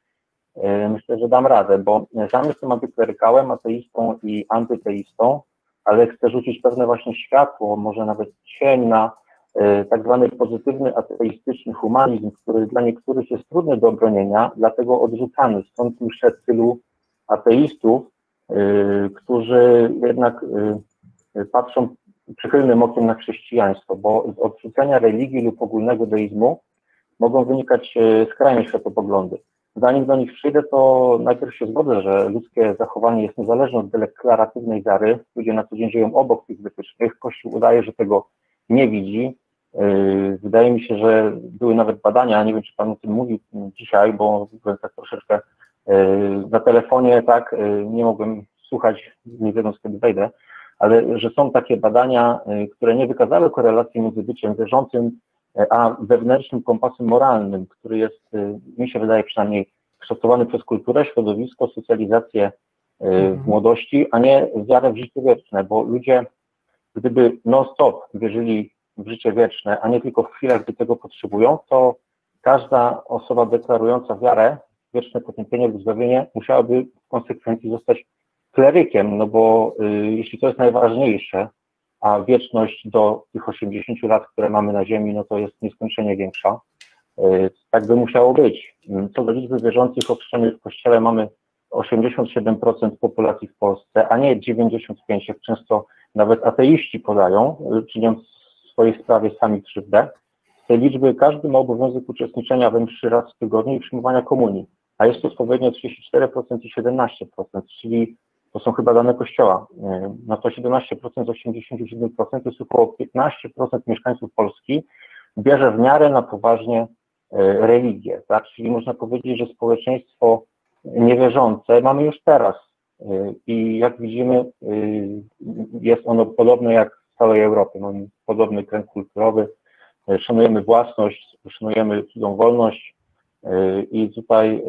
myślę, że dam radę, bo sam jestem antyklerykałem, ateistą i antyteistą, ale chcę rzucić pewne właśnie światło, może nawet cień na tak zwany pozytywny ateistyczny humanizm, który dla niektórych jest trudny do obronienia, dlatego odrzucany. Stąd myślę tylu ateistów, e, którzy jednak e, patrzą przychylnym okiem na chrześcijaństwo, bo z odrzucenia religii lub ogólnego deizmu mogą wynikać e, skrajne światopoglądy. Zanim do nich przyjdę, to najpierw się zgodzę, że ludzkie zachowanie jest niezależne od deklaratywnej wiary. Ludzie na co dzień żyją obok tych wytycznych. Kościół udaje, że tego nie widzi. Wydaje mi się, że były nawet badania, nie wiem, czy Pan o tym mówił dzisiaj, bo byłem tak troszeczkę na telefonie, tak, yy, nie mogłem słuchać, nie wiedząc kiedy wejdę, ale że są takie badania, yy, które nie wykazały korelacji między byciem wierzącym a wewnętrznym kompasem moralnym, który jest, mi się wydaje przynajmniej, kształtowany przez kulturę, środowisko, socjalizację w Mhm. młodości, a nie wiarę w życie wieczne, bo ludzie, gdyby non-stop wierzyli w życie wieczne, a nie tylko w chwilach, gdy tego potrzebują, to każda osoba deklarująca wiarę wieczne potępienie lub zbawienie w konsekwencji zostać klerykiem, no bo y, jeśli to jest najważniejsze, a wieczność do tych 80 lat, które mamy na Ziemi, no to jest nieskończenie większa. Y, tak by musiało być. Co do liczby wierzących ochrzczonych w Kościele mamy 87% populacji w Polsce, a nie 95%, jak często nawet ateiści podają, y, czyniąc w swojej sprawie sami krzywdę. Z tej liczby każdy ma obowiązek uczestniczenia we mszy raz w tygodniu i przyjmowania komunii, a jest to odpowiednio 34% i 17%, czyli to są chyba dane Kościoła. Y, no to 17% z 87% to jest około 15% mieszkańców Polski bierze w miarę na poważnie y, religię, tak? Czyli można powiedzieć, że społeczeństwo niewierzące mamy już teraz. Y, I jak widzimy, jest ono podobne jak w całej Europie. Mamy podobny kręg kulturowy, szanujemy własność, szanujemy cudą wolność i tutaj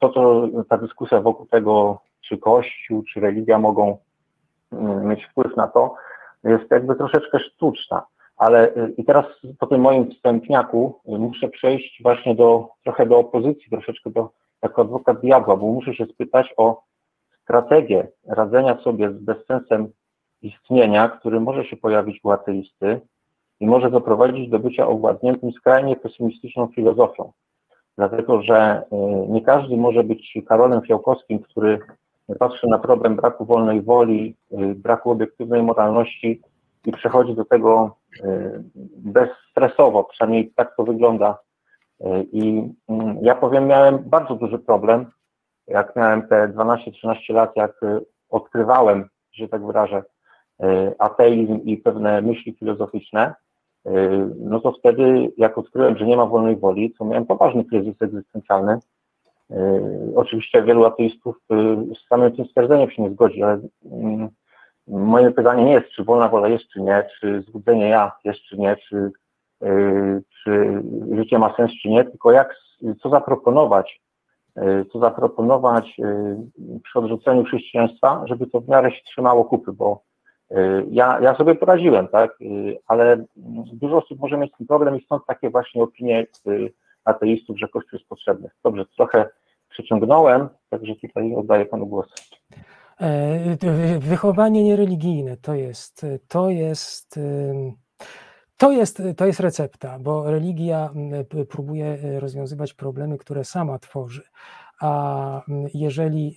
to, to ta dyskusja wokół tego, czy Kościół, czy religia mogą mm, mieć wpływ na to, jest jakby troszeczkę sztuczna. Ale y, i teraz po tym moim wstępniaku y, muszę przejść właśnie do trochę do opozycji, troszeczkę do jako adwokat diabła, bo muszę się spytać o strategię radzenia sobie z bezsensem istnienia, który może się pojawić u ateisty i może doprowadzić do bycia owładniętym skrajnie pesymistyczną filozofią. Dlatego, że y, nie każdy może być Karolem Fiałkowskim, który patrzy na problem braku wolnej woli, y, braku obiektywnej moralności i przechodzi do tego y, bezstresowo, przynajmniej tak to wygląda. I mm, ja powiem, miałem bardzo duży problem, jak miałem te 12-13 lat, jak odkrywałem, że tak wyrażę, ateizm i pewne myśli filozoficzne, no to wtedy, jak odkryłem, że nie ma wolnej woli, to miałem poważny kryzys egzystencjalny, E, oczywiście wielu ateistów e, z samym tym stwierdzeniem się nie zgodzi, ale mm, moje pytanie nie jest, czy wolna wola jest, czy nie, czy zbudzenie ja jest, czy nie, czy, czy życie ma sens, czy nie, tylko jak, co zaproponować, co zaproponować przy odrzuceniu chrześcijaństwa, żeby to w miarę się trzymało kupy, bo ja, ja sobie poradziłem, tak, ale dużo osób może mieć ten problem i stąd takie właśnie opinie ateistów, że Kościół jest potrzebny. Dobrze, trochę przeciągnąłem, także tutaj oddaję Panu głos. E, wychowanie niereligijne to jest, to jest, to jest, to jest recepta, bo religia próbuje rozwiązywać problemy, które sama tworzy. A jeżeli,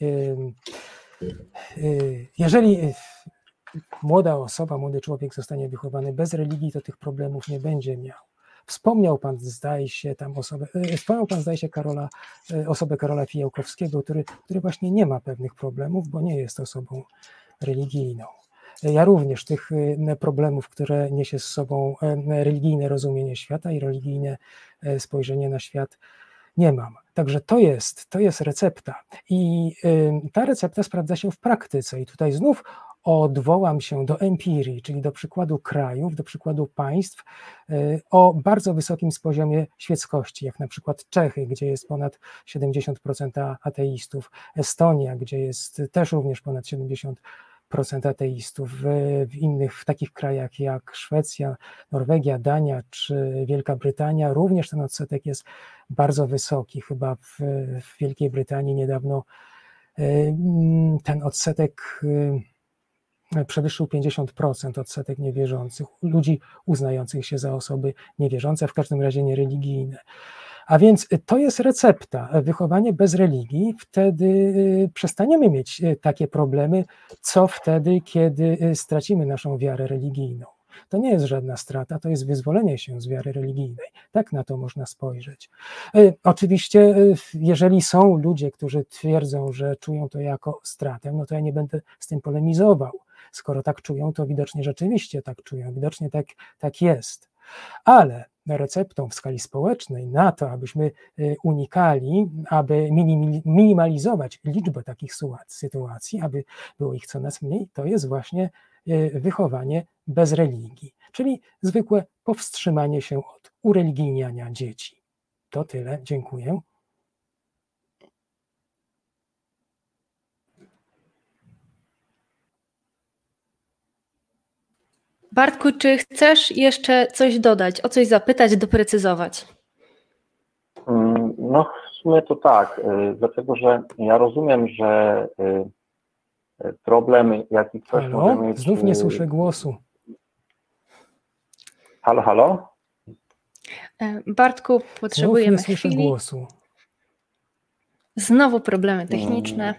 jeżeli młoda osoba, młody człowiek zostanie wychowany bez religii, to tych problemów nie będzie miał. Wspomniał Pan, zdaje się, tam osobę, e, wspomniał Pan, zdaje się, Karola, e, osobę Karola Fijałkowskiego, który, który właśnie nie ma pewnych problemów, bo nie jest osobą religijną. Ja również tych e, problemów, które niesie z sobą religijne rozumienie świata i religijne spojrzenie na świat, nie mam. Także to jest, to jest recepta. I ta recepta sprawdza się w praktyce. I tutaj znów odwołam się do empirii, czyli do przykładu krajów, do przykładu państw y, o bardzo wysokim poziomie świeckości, jak na przykład Czechy, gdzie jest ponad 70% ateistów, Estonia, gdzie jest też również ponad 70% ateistów, w, innych, w takich krajach jak Szwecja, Norwegia, Dania czy Wielka Brytania, również ten odsetek jest bardzo wysoki. Chyba w, w Wielkiej Brytanii niedawno y, ten odsetek y, przewyższył 50% odsetek niewierzących, ludzi uznających się za osoby niewierzące, w każdym razie niereligijne. A więc to jest recepta. Wychowanie bez religii, wtedy y, przestaniemy mieć y, takie problemy, co wtedy, kiedy y, stracimy naszą wiarę religijną. To nie jest żadna strata, to jest wyzwolenie się z wiary religijnej. Tak na to można spojrzeć. Oczywiście, jeżeli są ludzie, którzy twierdzą, że czują to jako stratę, no to ja nie będę z tym polemizował. Skoro tak czują, to widocznie rzeczywiście tak czują, widocznie tak, tak jest. Ale receptą w skali społecznej na to, abyśmy y, unikali, aby minimalizować liczbę takich sytuacji, aby było ich coraz mniej, to jest właśnie y, wychowanie bez religii, czyli zwykłe powstrzymanie się od ureligijniania dzieci. To tyle, dziękuję. Bartku, czy chcesz jeszcze coś dodać, o coś zapytać, doprecyzować? Mm, no, w sumie to tak, dlatego że ja rozumiem, że problem, jaki ktoś halo? może mieć... Znów nie słyszę głosu. Halo, halo? Bartku, potrzebujemy Znów nie słyszę chwili. głosu. Znowu problemy techniczne.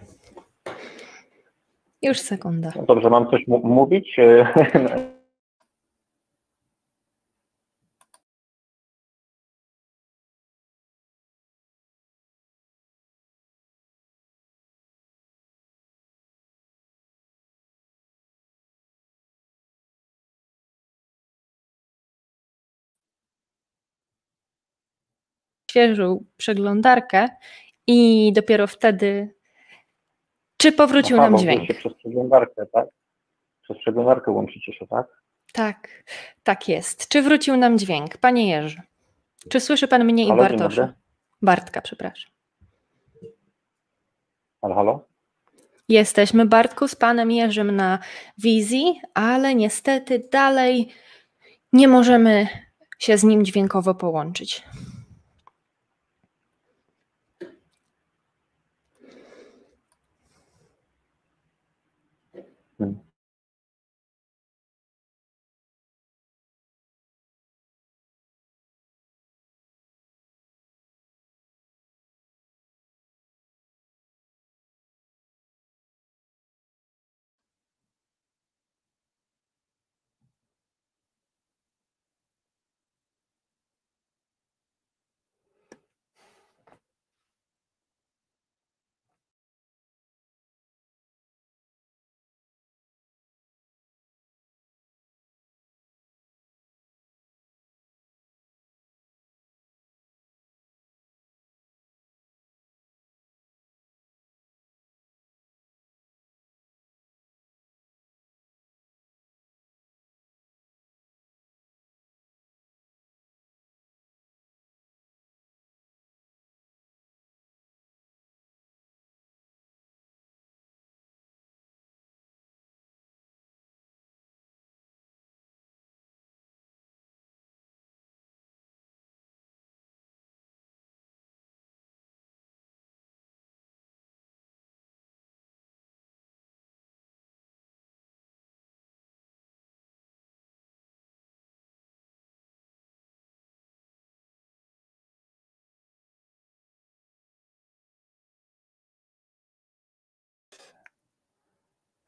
Już sekunda. No dobrze, mam coś mówić? Świeżą przeglądarkę i dopiero wtedy. Czy powrócił nam dźwięk? się przez przeglądarkę, tak? Przez przeglądarkę łączycie się, tak? Tak, tak jest. Czy wrócił nam dźwięk? Panie Jerzy, czy słyszy pan mnie i Halo, Bartosza? Bartka, przepraszam. Halo, halo? Jesteśmy, Bartku, z panem Jerzym na wizji, ale niestety dalej nie możemy się z nim dźwiękowo połączyć.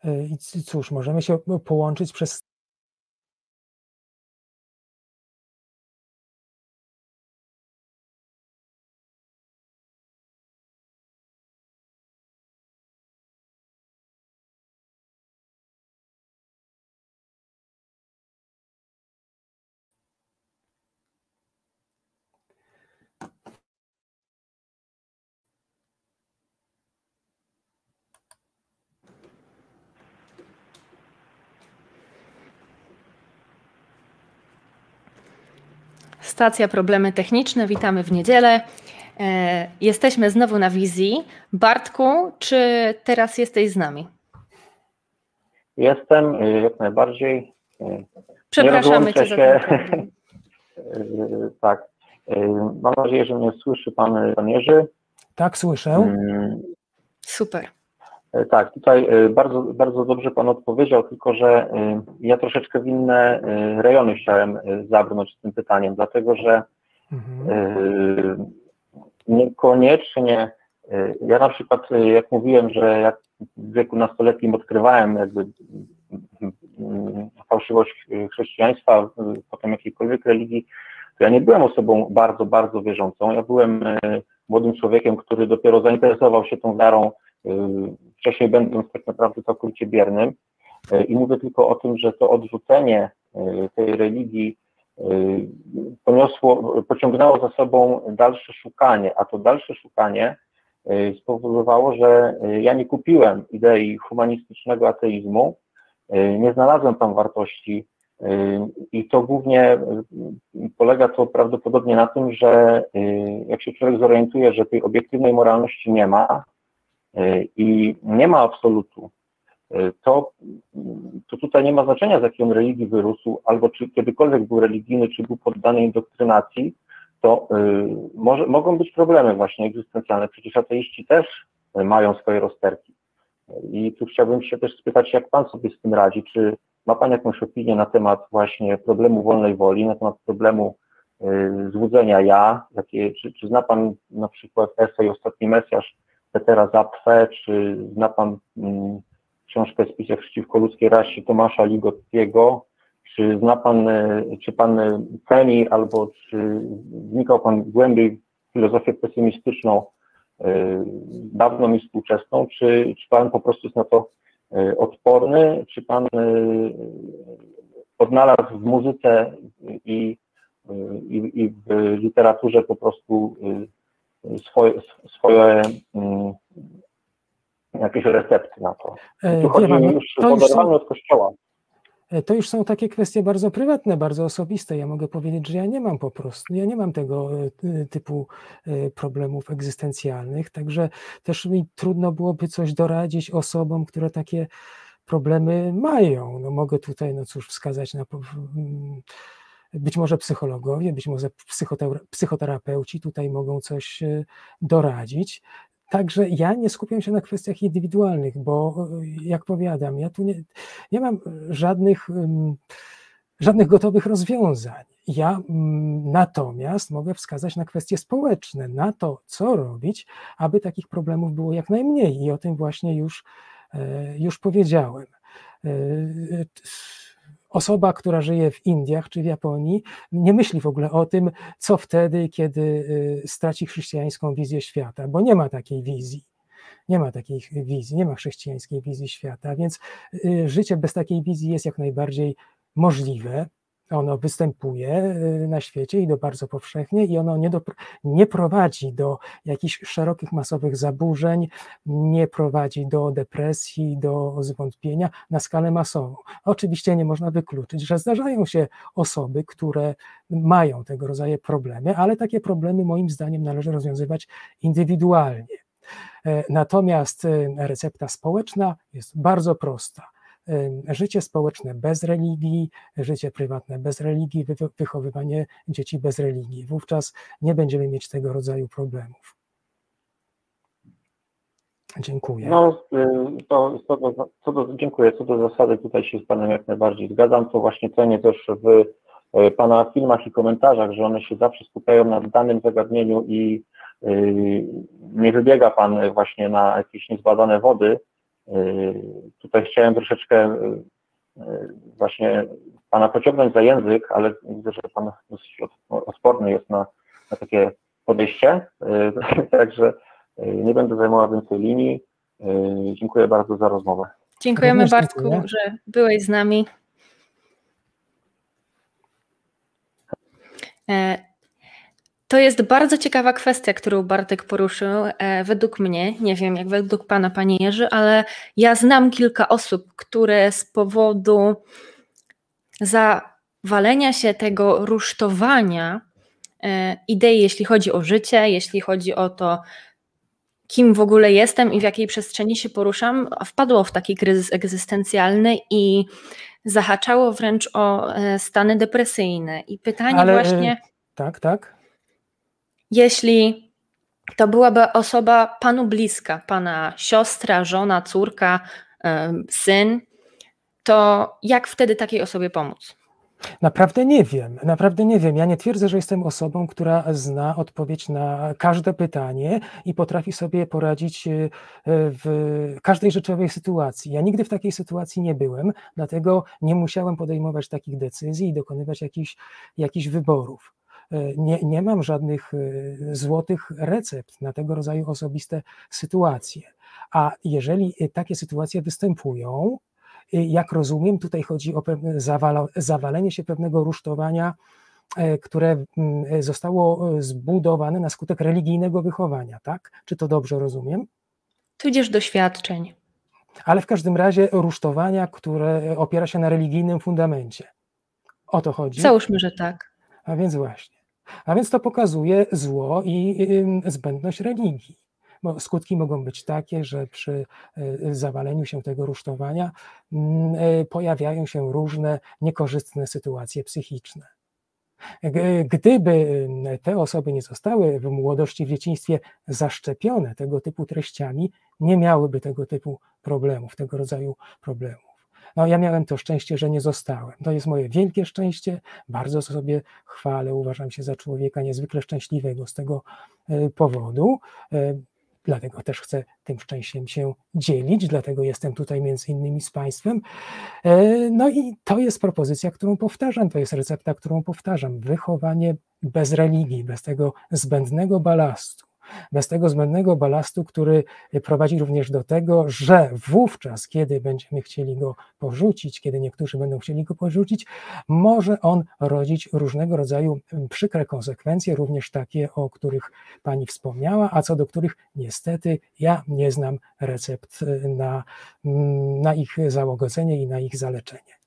I c- cóż, możemy się połączyć przez Stacja Problemy Techniczne, witamy w niedzielę. E, Jesteśmy znowu na wizji. Bartku, czy teraz jesteś z nami? Jestem y, jak najbardziej. y, Przepraszamy cię się. Tak. Mam nadzieję, że mnie słyszy pan, pan Jerzy. tak słyszę. Mm, Super. E, Tak, tutaj e, bardzo, bardzo dobrze Pan odpowiedział, tylko że e, ja troszeczkę w inne rejony chciałem zabrnąć z tym pytaniem, dlatego że Mhm. niekoniecznie, ja na przykład, jak mówiłem, że jak w wieku nastoletnim odkrywałem jakby mm, fałszywość chrześcijaństwa, potem jakiejkolwiek religii, to ja nie byłem osobą bardzo, bardzo wierzącą. Ja byłem młodym człowiekiem, który dopiero zainteresował się tą wiarą wcześniej będąc tak naprawdę całkowicie biernym. Y, I mówię tylko o tym, że to odrzucenie y, tej religii y, poniosło, pociągnęło za sobą dalsze szukanie, a to dalsze szukanie spowodowało, że ja nie kupiłem idei humanistycznego ateizmu, nie znalazłem tam wartości i to głównie polega to prawdopodobnie na tym, że jak się człowiek zorientuje, że tej obiektywnej moralności nie ma i nie ma absolutu, y, to, to tutaj nie ma znaczenia, z jakiej on religii wyrósł, albo czy kiedykolwiek był religijny, czy był poddany indoktrynacji, to może, mogą być problemy właśnie egzystencjalne. Przecież ateiści też mają swoje rozterki. I tu chciałbym się też spytać, jak Pan sobie z tym radzi? Czy ma Pan jakąś opinię na temat właśnie problemu wolnej woli, na temat problemu y, złudzenia ja? Jakie, czy, czy zna Pan na przykład esej Ostatni Mesjasz Petera Zapfe, czy zna Pan mm, książkę Spisek przeciwko ludzkiej rasie Tomasza Ligottiego? Czy zna Pan, y, czy Pan ceni albo czy wnikał Pan głębiej w filozofię pesymistyczną Y, dawną i współczesną, czy, czy Pan po prostu jest na to y, odporny, czy Pan odnalazł w muzyce i, i, i w literaturze po prostu swoje, swoje jakieś recepty na to. E, tu chodzi już o oderwanie od kościoła. E, to już są takie kwestie bardzo prywatne, bardzo osobiste. Ja mogę powiedzieć, że ja nie mam po prostu, ja nie mam tego e, typu problemów egzystencjalnych, także też mi trudno byłoby coś doradzić osobom, które takie problemy mają. No mogę tutaj, no cóż, wskazać na być może psychologowie, być może psychoterapeuci tutaj mogą coś doradzić. Także ja nie skupiam się na kwestiach indywidualnych, bo jak powiadam, ja tu nie, nie mam żadnych, żadnych gotowych rozwiązań. Ja natomiast mogę wskazać na kwestie społeczne, na to, co robić, aby takich problemów było jak najmniej. I o tym właśnie już, e, już powiedziałem e, osoba, która żyje w Indiach czy w Japonii, nie myśli w ogóle o tym, co wtedy, kiedy y, straci chrześcijańską wizję świata, bo nie ma takiej wizji. Nie ma takiej wizji, nie ma chrześcijańskiej wizji świata, więc y, życie bez takiej wizji jest jak najbardziej możliwe ono występuje y, na świecie i to bardzo powszechnie i ono nie, do, nie prowadzi do jakichś szerokich, masowych zaburzeń, nie prowadzi do depresji, do zwątpienia na skalę masową. Oczywiście nie można wykluczyć, że zdarzają się osoby, które mają tego rodzaju problemy, ale takie problemy moim zdaniem należy rozwiązywać indywidualnie. E, natomiast e, recepta społeczna jest bardzo prosta życie społeczne bez religii, życie prywatne bez religii, wychowywanie dzieci bez religii. Wówczas nie będziemy mieć tego rodzaju problemów. Dziękuję. No, to, co do, dziękuję. Co do zasady, tutaj się z Panem jak najbardziej zgadzam. To właśnie cenię też w y, Pana filmach i komentarzach, że one się zawsze skupiają na danym zagadnieniu i y, nie wybiega Pan właśnie na jakieś niezbadane wody, Tutaj chciałem troszeczkę y, właśnie Pana pociągnąć za język, ale widzę, że Pan dosyć odporny jest na, na takie podejście, y, także nie będę zajmował więcej linii. Dziękuję bardzo za rozmowę. Dziękujemy Bartku, że byłeś z nami. To jest bardzo ciekawa kwestia, którą Bartek poruszył. E, według mnie, nie wiem jak według Pana, Panie Jerzy, ale ja znam kilka osób, które z powodu zawalenia się tego rusztowania e, idei, jeśli chodzi o życie, jeśli chodzi o to, kim w ogóle jestem i w jakiej przestrzeni się poruszam, wpadło w taki kryzys egzystencjalny i zahaczało wręcz o e, stany depresyjne. I pytanie Ale, właśnie. Tak, tak jeśli to byłaby osoba panu bliska, pana siostra, żona, córka, syn, to jak wtedy takiej osobie pomóc? Naprawdę nie wiem, naprawdę nie wiem. Ja nie twierdzę, że jestem osobą, która zna odpowiedź na każde pytanie i potrafi sobie poradzić e, w każdej rzeczowej sytuacji. Ja nigdy w takiej sytuacji nie byłem, dlatego nie musiałem podejmować takich decyzji i dokonywać jakichś, jakichś wyborów. E, nie, nie mam żadnych e, złotych recept na tego rodzaju osobiste sytuacje. A jeżeli takie sytuacje występują, e, jak rozumiem, tutaj chodzi o pewne zawalenie się pewnego rusztowania, które mm, zostało zbudowane na skutek religijnego wychowania, tak? Czy to dobrze rozumiem? Tudzież doświadczeń. Ale w każdym razie rusztowania, które opiera się na religijnym fundamencie. O to chodzi. Załóżmy, że tak. A więc właśnie. A więc to pokazuje zło i zbędność religii. Bo skutki mogą być takie, że przy e, zawaleniu się tego rusztowania mm, e, pojawiają się różne niekorzystne sytuacje psychiczne. Gdyby te osoby nie zostały w młodości, w dzieciństwie zaszczepione tego typu treściami, nie miałyby tego typu problemów, tego rodzaju problemów. No, ja miałem to szczęście, że nie zostałem. To jest moje wielkie szczęście. Bardzo sobie chwalę. Uważam się za człowieka niezwykle szczęśliwego z tego e, powodu. E, dlatego też chcę tym szczęściem się dzielić, dlatego jestem tutaj między innymi z Państwem. E, no i to jest propozycja, którą powtarzam, to jest recepta, którą powtarzam. Wychowanie bez religii, bez tego zbędnego balastu bez tego zbędnego balastu, który prowadzi również do tego, że wówczas, kiedy będziemy chcieli go porzucić, kiedy niektórzy będą chcieli go porzucić, może on rodzić różnego rodzaju przykre konsekwencje, również takie, o których Pani wspomniała, a co do których niestety ja nie znam recept na, na ich załagodzenie i na ich zaleczenie.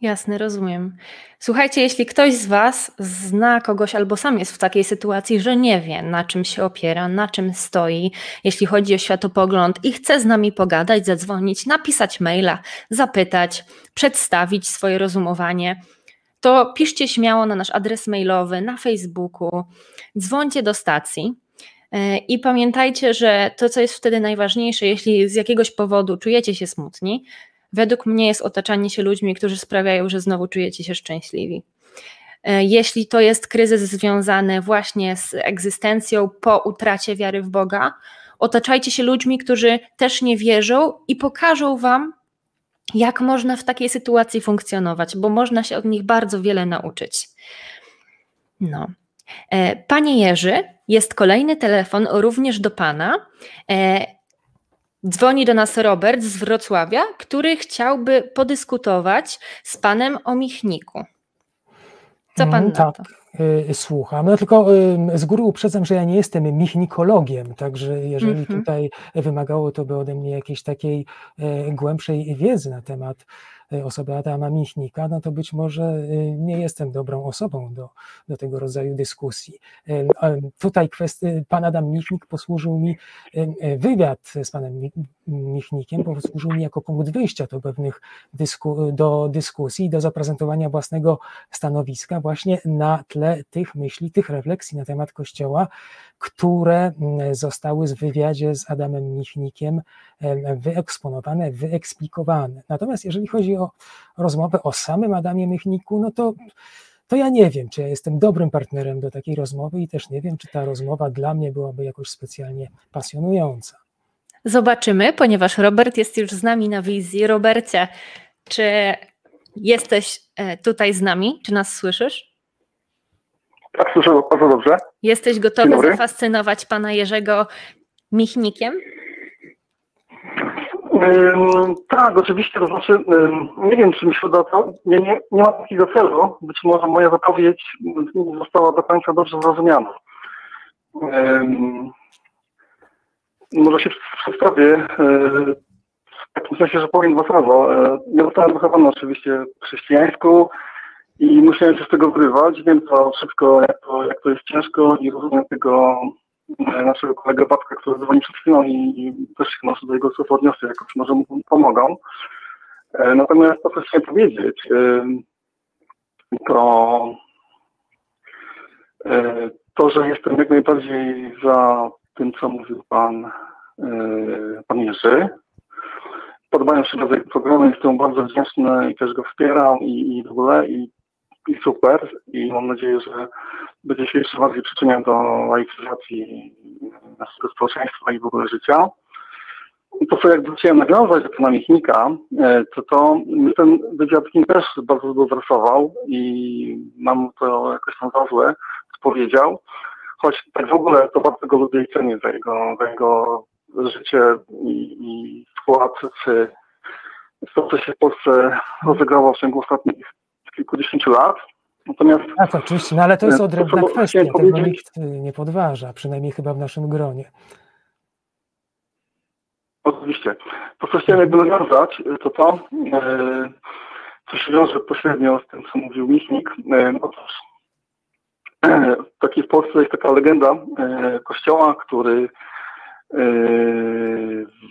Jasne, rozumiem. Słuchajcie, jeśli ktoś z Was zna kogoś albo sam jest w takiej sytuacji, że nie wie, na czym się opiera, na czym stoi, jeśli chodzi o światopogląd i chce z nami pogadać, zadzwonić, napisać maila, zapytać, przedstawić swoje rozumowanie, to piszcie śmiało na nasz adres mailowy, na Facebooku, dzwońcie do stacji. E, I pamiętajcie, że to, co jest wtedy najważniejsze, jeśli z jakiegoś powodu czujecie się smutni, według mnie jest otaczanie się ludźmi, którzy sprawiają, że znowu czujecie się szczęśliwi. E, jeśli to jest kryzys związany właśnie z egzystencją po utracie wiary w Boga, otaczajcie się ludźmi, którzy też nie wierzą i pokażą Wam, jak można w takiej sytuacji funkcjonować, bo można się od nich bardzo wiele nauczyć. No. E, panie Jerzy, jest kolejny telefon również do Pana. Dzwoni do nas Robert z Wrocławia, który chciałby podyskutować z panem o Michniku. Co pan mm, tak. Y, słucham. No tylko z góry uprzedzam, że ja nie jestem michnikologiem, także jeżeli mm -hmm. tutaj wymagało to by ode mnie jakiejś takiej e, głębszej wiedzy na temat E, osoby Adama Michnika, no to być może e, nie jestem dobrą osobą do, do tego rodzaju dyskusji. E, tutaj kwestia, pan Adam Michnik posłużył mi, wywiad z panem Michnikiem posłużył mi jako punkt wyjścia do pewnych dysku, do dyskusji, do zaprezentowania własnego stanowiska właśnie na tle tych myśli, tych refleksji na temat Kościoła, które mm, zostały w wywiadzie z Adamem Michnikiem wyeksponowane, wyeksplikowane. Natomiast jeżeli chodzi o rozmowę o samym Adamie Michniku, no to to ja nie wiem, czy ja jestem dobrym partnerem do takiej rozmowy i też nie wiem, czy ta rozmowa dla mnie byłaby jakoś specjalnie pasjonująca. Zobaczymy, ponieważ Robert jest już z nami na wizji. Robercie, czy jesteś e, tutaj z nami? Czy nas słyszysz? Tak, słyszę bardzo dobrze. Jesteś gotowy zafascynować pana Jerzego Michnikiem? Tak, oczywiście, to znaczy, nie wiem, czy mi się uda to, nie, nie, nie mam takiego celu, być może moja zapowiedź została do końca dobrze zrozumiana. może się przedstawię, w takim sensie, że powiem dwa słowa. Ja zostałem wychowany oczywiście chrześcijańsku i musiałem się z tego wyrywać. Wiem to szybko, jak to, jak to jest ciężko i rozumiem tego naszego kolegę Babka, który dzwoni przed chwilą i, i też się może do jego słów odniosę, jakoś może mu pomogą. E, natomiast to, co chciałem powiedzieć, e, to to, że jestem jak najbardziej za tym, co mówił pan, pan Jerzy. Podobają się rodzaj programy, jestem bardzo wdzięczny i też go wspieram i, i w ogóle i i super i mam nadzieję, że się jeszcze bardziej przyczyniał do laicyzacji naszego społeczeństwa i w ogóle życia. To, co jak chciałem nawiązać do pana Michnika, e, to to ten wywiad też bardzo zainteresował i mam to jakoś tam za złe, powiedział. Choć tak w ogóle to bardzo go lubię i cenię za jego, za jego życie i, i wkład, czy to, co się w Polsce rozegrało w ciągu ostatnich kilkudziesięciu lat. Natomiast. Tak, oczywiście, no ale to jest odrębna to, kwestia, tego nikt nie podważa, przynajmniej chyba w naszym gronie. Oczywiście. To, co chciałem jakby nawiązać, to to, e, co się wiąże pośrednio z tym, co mówił Michnik. E, otóż e, w Polsce jest taka legenda kościoła, który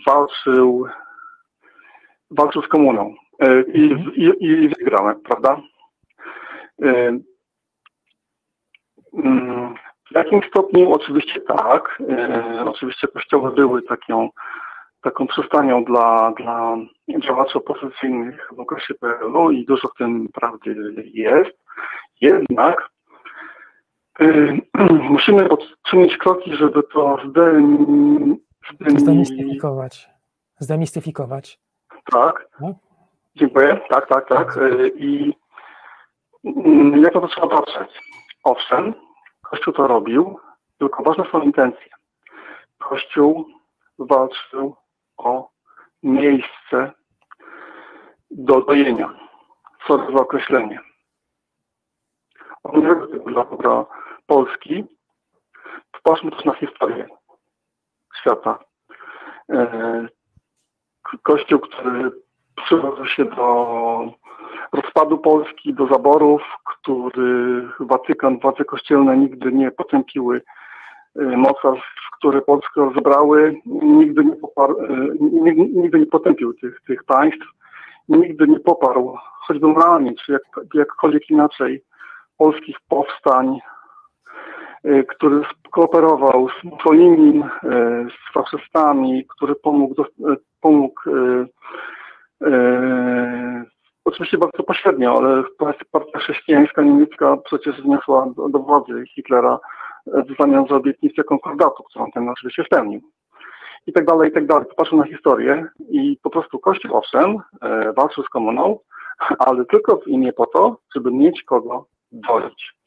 walczył, walczył z komuną i, i, i wygrałem, prawda? W jakimś stopniu oczywiście tak. Oczywiście kościoły były taką, taką przystanią dla, dla działaczy opozycyjnych w okresie PRL-u i dużo w tym prawdy jest. Jednak musimy podczynić kroki, żeby to zdemistyfikować. Zdemistyfikować. Tak. No. Dziękuję. Tak, tak, tak. Y, I mm, jak to trzeba patrzeć? Owszem, Kościół to robił, tylko ważne są intencje. Kościół walczył o miejsce do dojenia. Co za określenie. On nie robił dla Polski. Popatrzmy też na historię świata. E, Kościół, który przyłożył się do rozpadu Polski, do zaborów, który Watykan, władze kościelne nigdy nie potępiły e, mocarstw, które Polskę rozebrały, nigdy nie, poparł, e, nigdy nie potępił tych, tych państw, nigdy nie poparł, choćby moralnie, czy jak, jakkolwiek inaczej, polskich powstań, Y, który kooperował z Mussolinim, z faszystami, który pomógł, pomógł oczywiście bardzo pośrednio, ale partia chrześcijańska niemiecka przecież zniosła do, do władzy Hitlera w zamian za obietnicę konkordatu, którą ten oczywiście spełnił. I tak dalej, i tak dalej. Popatrzę na historię i po prostu Kościół, owszem, walczył z komuną, ale tylko w imię po to, żeby mieć kogo dolić.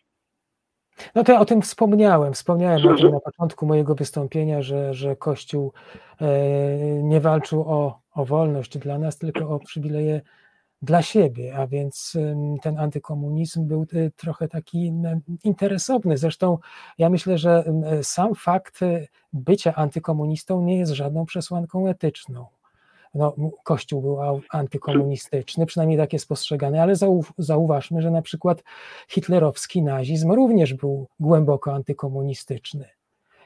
No to ja o tym wspomniałem. Wspomniałem o tym na początku mojego wystąpienia, że, że Kościół e, nie walczył o, o wolność dla nas, tylko o przywileje dla siebie, a więc ten antykomunizm był e, trochę taki interesowny. Zresztą ja myślę, że sam fakt e, bycia antykomunistą nie jest żadną przesłanką etyczną no, Kościół był antykomunistyczny, przynajmniej takie spostrzegane, ale zauważmy, że na przykład hitlerowski nazizm również był głęboko antykomunistyczny.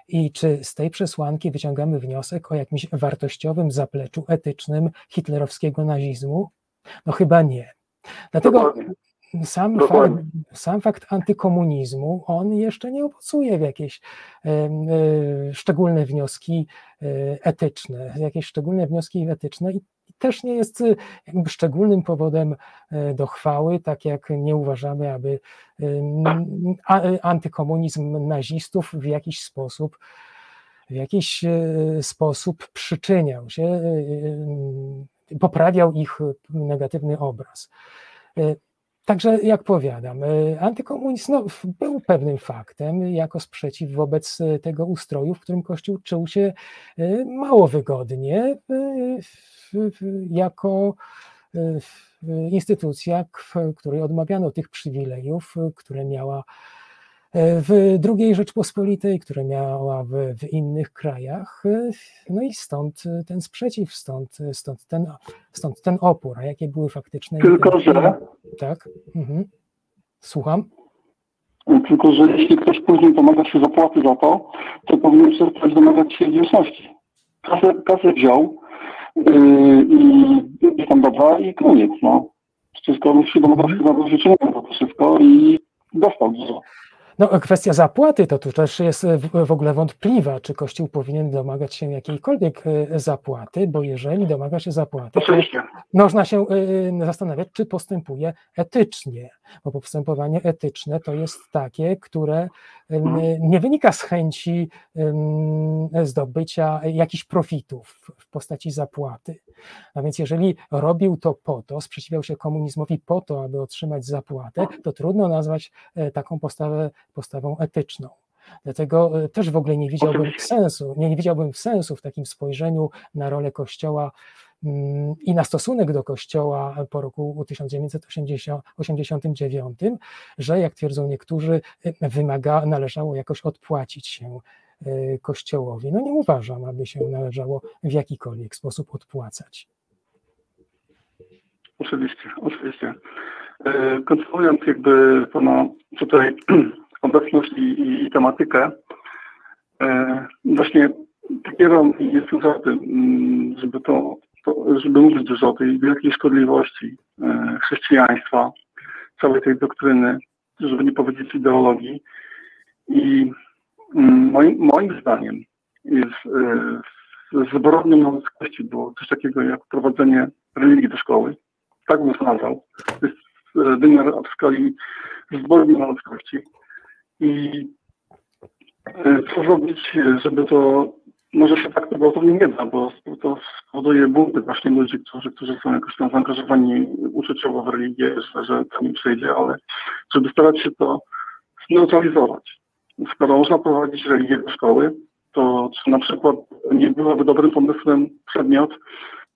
I czy z tej przesłanki wyciągamy wniosek o jakimś wartościowym zapleczu etycznym hitlerowskiego nazizmu? No chyba nie. Dlatego sam fakt, sam fakt antykomunizmu, on jeszcze nie owocuje w jakieś e, szczególne wnioski e, etyczne, jakieś szczególne wnioski etyczne i też nie jest e, jakby szczególnym powodem do chwały, tak jak nie uważamy, aby antykomunizm nazistów w jakiś sposób w jakiś sposób przyczyniał się, poprawiał ich negatywny obraz. Także jak powiadam, y, antykomunizm no, był pewnym faktem jako sprzeciw wobec tego ustroju, w którym Kościół czuł się mało wygodnie, jako instytucja, w której odmawiano tych przywilejów, które miała w II Rzeczpospolitej, które miała w, w, innych krajach. No i stąd ten sprzeciw, stąd, stąd, ten, stąd ten opór. A jakie były faktyczne Tylko, że. Tak. Mhm. Słucham. Tylko, że jeśli ktoś później domaga się zapłaty za to, to powinien przestać domagać się wdzięczności. Kasę, kasę wziął yy, i tam dobra i koniec. No. Przecież komuś się domagał się za życzenia za to wszystko i dostał dużo. No, kwestia zapłaty to tu też jest w ogóle wątpliwa, czy Kościół powinien domagać się jakiejkolwiek e, zapłaty, bo jeżeli domaga się zapłaty, można się e, zastanawiać, czy postępuje etycznie, bo postępowanie etyczne to jest takie, które nie wynika z chęci zdobycia jakichś profitów w postaci zapłaty. A więc jeżeli robił to po to, sprzeciwiał się komunizmowi po to, aby otrzymać zapłatę, to trudno nazwać e, taką postawę postawą etyczną. Dlatego e, też w ogóle nie widziałbym sensu, nie, nie widziałbym sensu w takim spojrzeniu na rolę Kościoła mm, i na stosunek do Kościoła po roku 1989, że jak twierdzą niektórzy, e, wymaga, należało jakoś odpłacić się e, Kościołowi. No nie uważam, aby się należało w jakikolwiek sposób odpłacać. Oczywiście, oczywiście. Kontynuując jakby Pana tutaj obecność i, i, i tematykę. E, właśnie takierą jestem za tym, mm, żeby to, to, żeby mówić dużo o tej wielkiej szkodliwości e, chrześcijaństwa, całej tej doktryny, żeby nie powiedzieć ideologii. I mm, moim, moim zdaniem jest zbrodnią na ludzkości było coś takiego jak wprowadzenie religii do szkoły. Tak bym to nazwał. To jest wymiar w skali zbrodni na ludzkości. I co zrobić, żeby to może się tak to nie da, bo to spowoduje bunty właśnie ludzi, którzy, którzy są jakoś tam zaangażowani uczuciowo w religię, że, że to nie przejdzie, ale żeby starać się to zneutralizować. Skoro można prowadzić religię do szkoły, to czy na przykład nie byłoby dobrym pomysłem przedmiot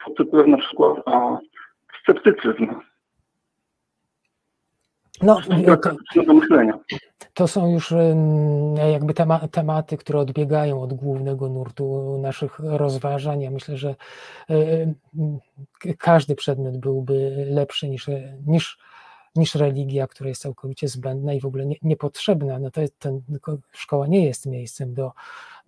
pod tytułem na przykład a, sceptycyzm. No, do myślenia. To są już jakby tematy, które odbiegają od głównego nurtu naszych rozważań. Ja myślę, że każdy przedmiot byłby lepszy niż, niż, niż religia, która jest całkowicie zbędna i w ogóle nie, niepotrzebna. No to jest, ten, szkoła nie jest miejscem do,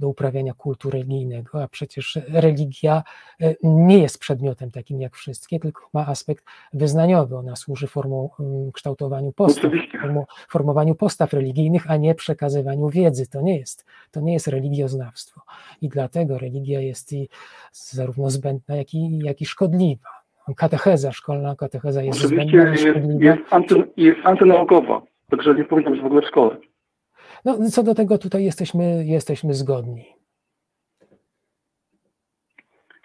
do uprawiania kultu religijnego, a przecież religia e, nie jest przedmiotem takim jak wszystkie, tylko ma aspekt wyznaniowy. Ona służy formą mm, kształtowaniu postaw, formowaniu postaw religijnych, a nie przekazywaniu wiedzy. To nie jest, to nie jest religioznawstwo. I dlatego religia jest i zarówno zbędna, jak i, jak i szkodliwa. Katecheza, szkolna katecheza jest Oczywiście jest. Jest, anty, jest antynaukowa, także nie powinna być w ogóle w szkole. No, co do tego tutaj jesteśmy, jesteśmy zgodni.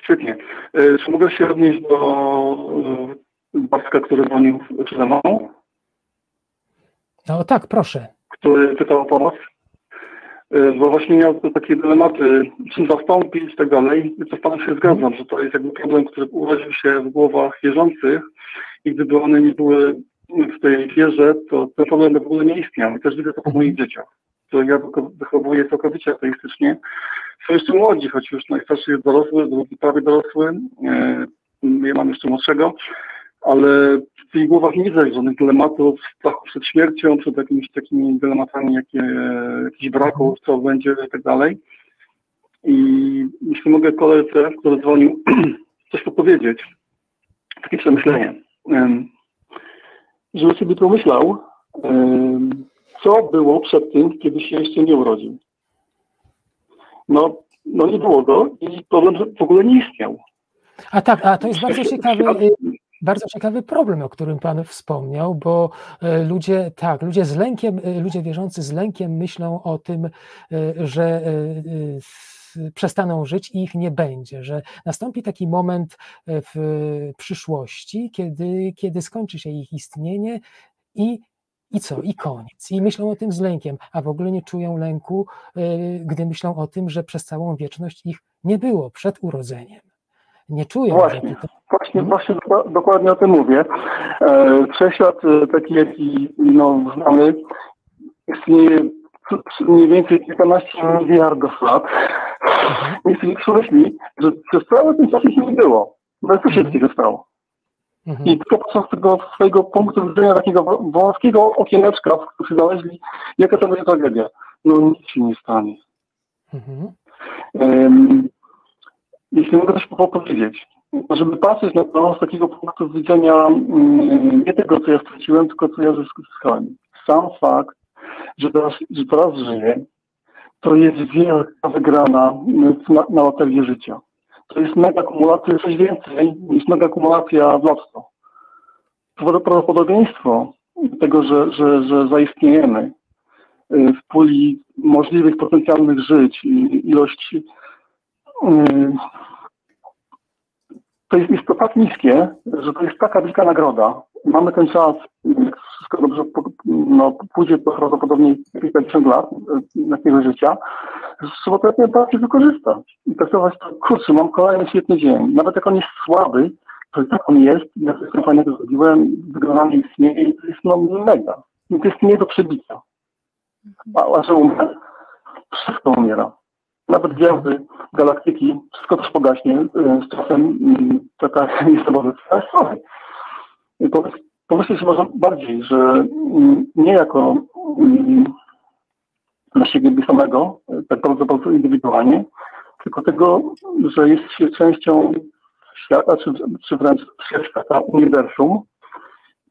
Świetnie. E, czy mogę się odnieść do e, Bartka, który dzwonił przede mną? No tak, proszę. Który pytał o pomoc? E, bo właśnie miał takie dylematy, czym zastąpić i tak dalej. I to z Panem się zgadzam, że to jest jakby problem, który urodził się w głowach wierzących. I gdyby one nie były w tej wierze, to ten problem by w ogóle nie istniał. I też widzę to po moich dzieciach które ja wychowuję całkowicie ateistycznie, są jeszcze młodzi, choć już najstarszy jest dorosły, drugi prawie dorosły, e, ja mam jeszcze młodszego, ale w tych głowach nie widzę żadnych dylematów, strachu przed śmiercią, przed jakimiś takimi dylematami, jakie, jakichś braków, co będzie i tak dalej. I jeśli mogę koledze, który dzwonił, coś powiedzieć, takie przemyślenie, żeby sobie pomyślał, co było przed tym, kiedy się jeszcze nie urodził. No, no nie było go i problem w ogóle nie istniał. A tak, a to jest bardzo ciekawy, bardzo ciekawy problem, o którym Pan wspomniał, bo e, ludzie, tak, ludzie z lękiem, e, ludzie wierzący z lękiem myślą o tym, e, że przestaną żyć i ich nie będzie, że nastąpi taki moment w przyszłości, kiedy, kiedy skończy się ich istnienie i i co? I koniec. I myślą o tym z lękiem, a w ogóle nie czują lęku, gdy myślą o tym, że przez całą wieczność ich nie było przed urodzeniem. Nie czują. Właśnie, to... właśnie, hmm? właśnie dokładnie o tym mówię. E, wszechświat e, taki, jaki no, znamy, istnieje mniej więcej kilkanaście miliardów lat. Mhm. I sobie że przez cały ten czas ich nie było. Bez co się mhm. stało. Mhm. I tylko patrząc z tego swojego punktu widzenia takiego wąskiego okieneczka, w którym się znaleźli, jaka to będzie tragedia. No nic się nie stanie. Mhm. Um, jeśli mogę coś powiedzieć, żeby patrzeć na to z takiego punktu widzenia um, nie tego, co ja straciłem, tylko co ja zyskałem. Sam fakt, że teraz, że teraz żyję, to jest wielka wygrana na, na życia to jest mega akumulacja, coś więcej niż mega akumulacja w lotto. Prawdopodobieństwo tego, że, że, że zaistniejemy y, w puli możliwych potencjalnych żyć i ilość to jest, jest to tak niskie, że to jest taka wielka nagroda. Mamy ten czas, jak wszystko dobrze no, pójdzie prawdopodobnie 50 lat takiego życia, trzeba to jak najbardziej wykorzystać i pracować to, kurczę, mam kolejny świetny dzień. Nawet jak on jest słaby, to tak on jest, ja coś fajnego zrobiłem, wygranie istnieje i to jest no mega. I to jest nie do przebicia. A, a że umrę? Wszystko umiera. Nawet gwiazdy, galaktyki, wszystko też pogaśnie. Y, z czasem mm, taka niesamowicie. Ale słuchaj, pomyśleć bardziej, że mm, nie jako dla siebie samego, tak bardzo, bardzo indywidualnie, tylko tego, że jest się częścią świata, czy, czy wręcz świata uniwersum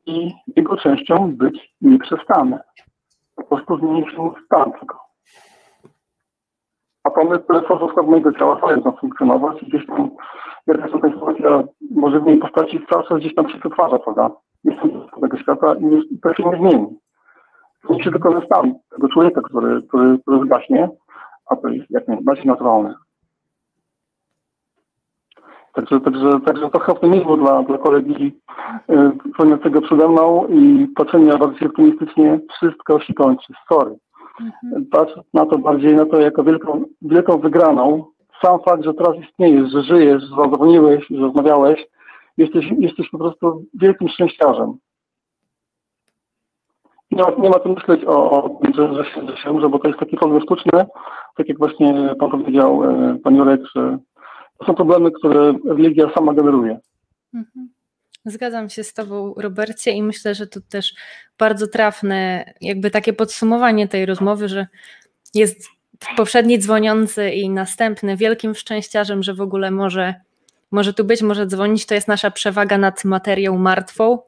i jego częścią być nie przestanę. Po prostu zmienić się stan tego. Atomy, które tworzą mojego ciała, będą funkcjonować i gdzieś tam jakaś ta informacja może w niej postaci cały czas gdzieś tam się przetwarza, prawda? Jestem z tego świata i to się nie zmieni. Zmieni się stan tego człowieka, który, który, który zgaśnie, a to jest jak najbardziej naturalne. Także, także, także trochę optymizmu dla, dla kolegi yy, przede mną i patrzenia bardziej optymistycznie, wszystko się kończy, sorry. Mhm. Patrz na to bardziej, na to jako wielką, wielką wygraną. Sam fakt, że teraz istniejesz, że żyjesz, że zadzwoniłeś, że rozmawiałeś, jesteś, jesteś po prostu wielkim szczęściarzem. Nie ma, nie ma tu myśleć o, o że, że, się, że się umrze, bo to jest taki problem sztuczny, tak jak właśnie Pan powiedział, e, Pan Jurek, że to są problemy, które religia sama generuje. Mhm. Zgadzam się z Tobą, Robercie, i myślę, że to też bardzo trafne, jakby takie podsumowanie tej rozmowy, że jest poprzedni dzwoniący i następny wielkim szczęściarzem, że w ogóle może, może tu być, może dzwonić. To jest nasza przewaga nad materią martwą.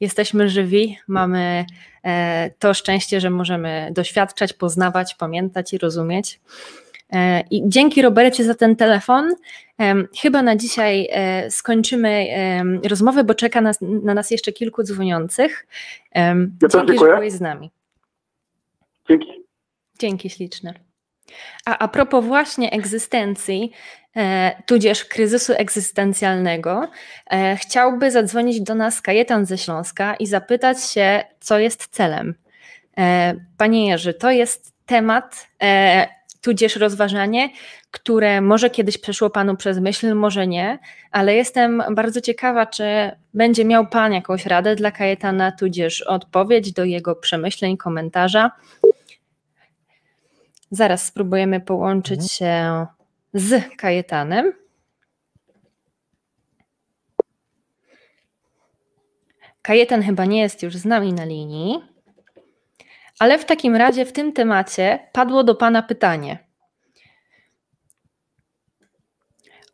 Jesteśmy żywi, mamy e, to szczęście, że możemy doświadczać, poznawać, pamiętać i rozumieć. E, I dzięki Robercie za ten telefon. Chyba na dzisiaj e, skończymy rozmowę, bo czeka nas, na nas jeszcze kilku dzwoniących. Ja Dzięki, że byłeś z nami. Dzięki. Dzięki śliczne. A, a propos właśnie egzystencji, e, tudzież kryzysu egzystencjalnego, e, chciałby zadzwonić do nas Kajetan ze Śląska i zapytać się, co jest celem. E, panie Jerzy, to jest temat, e, tudzież rozważanie, które może kiedyś przeszło Panu przez myśl, może nie, ale jestem bardzo ciekawa, czy będzie miał Pan jakąś radę dla Kajetana, tudzież odpowiedź do jego przemyśleń, komentarza. Zaraz spróbujemy połączyć mhm. się z Kajetanem. Kajetan chyba nie jest już z nami na linii. Ale w takim razie w tym temacie padło do Pana pytanie.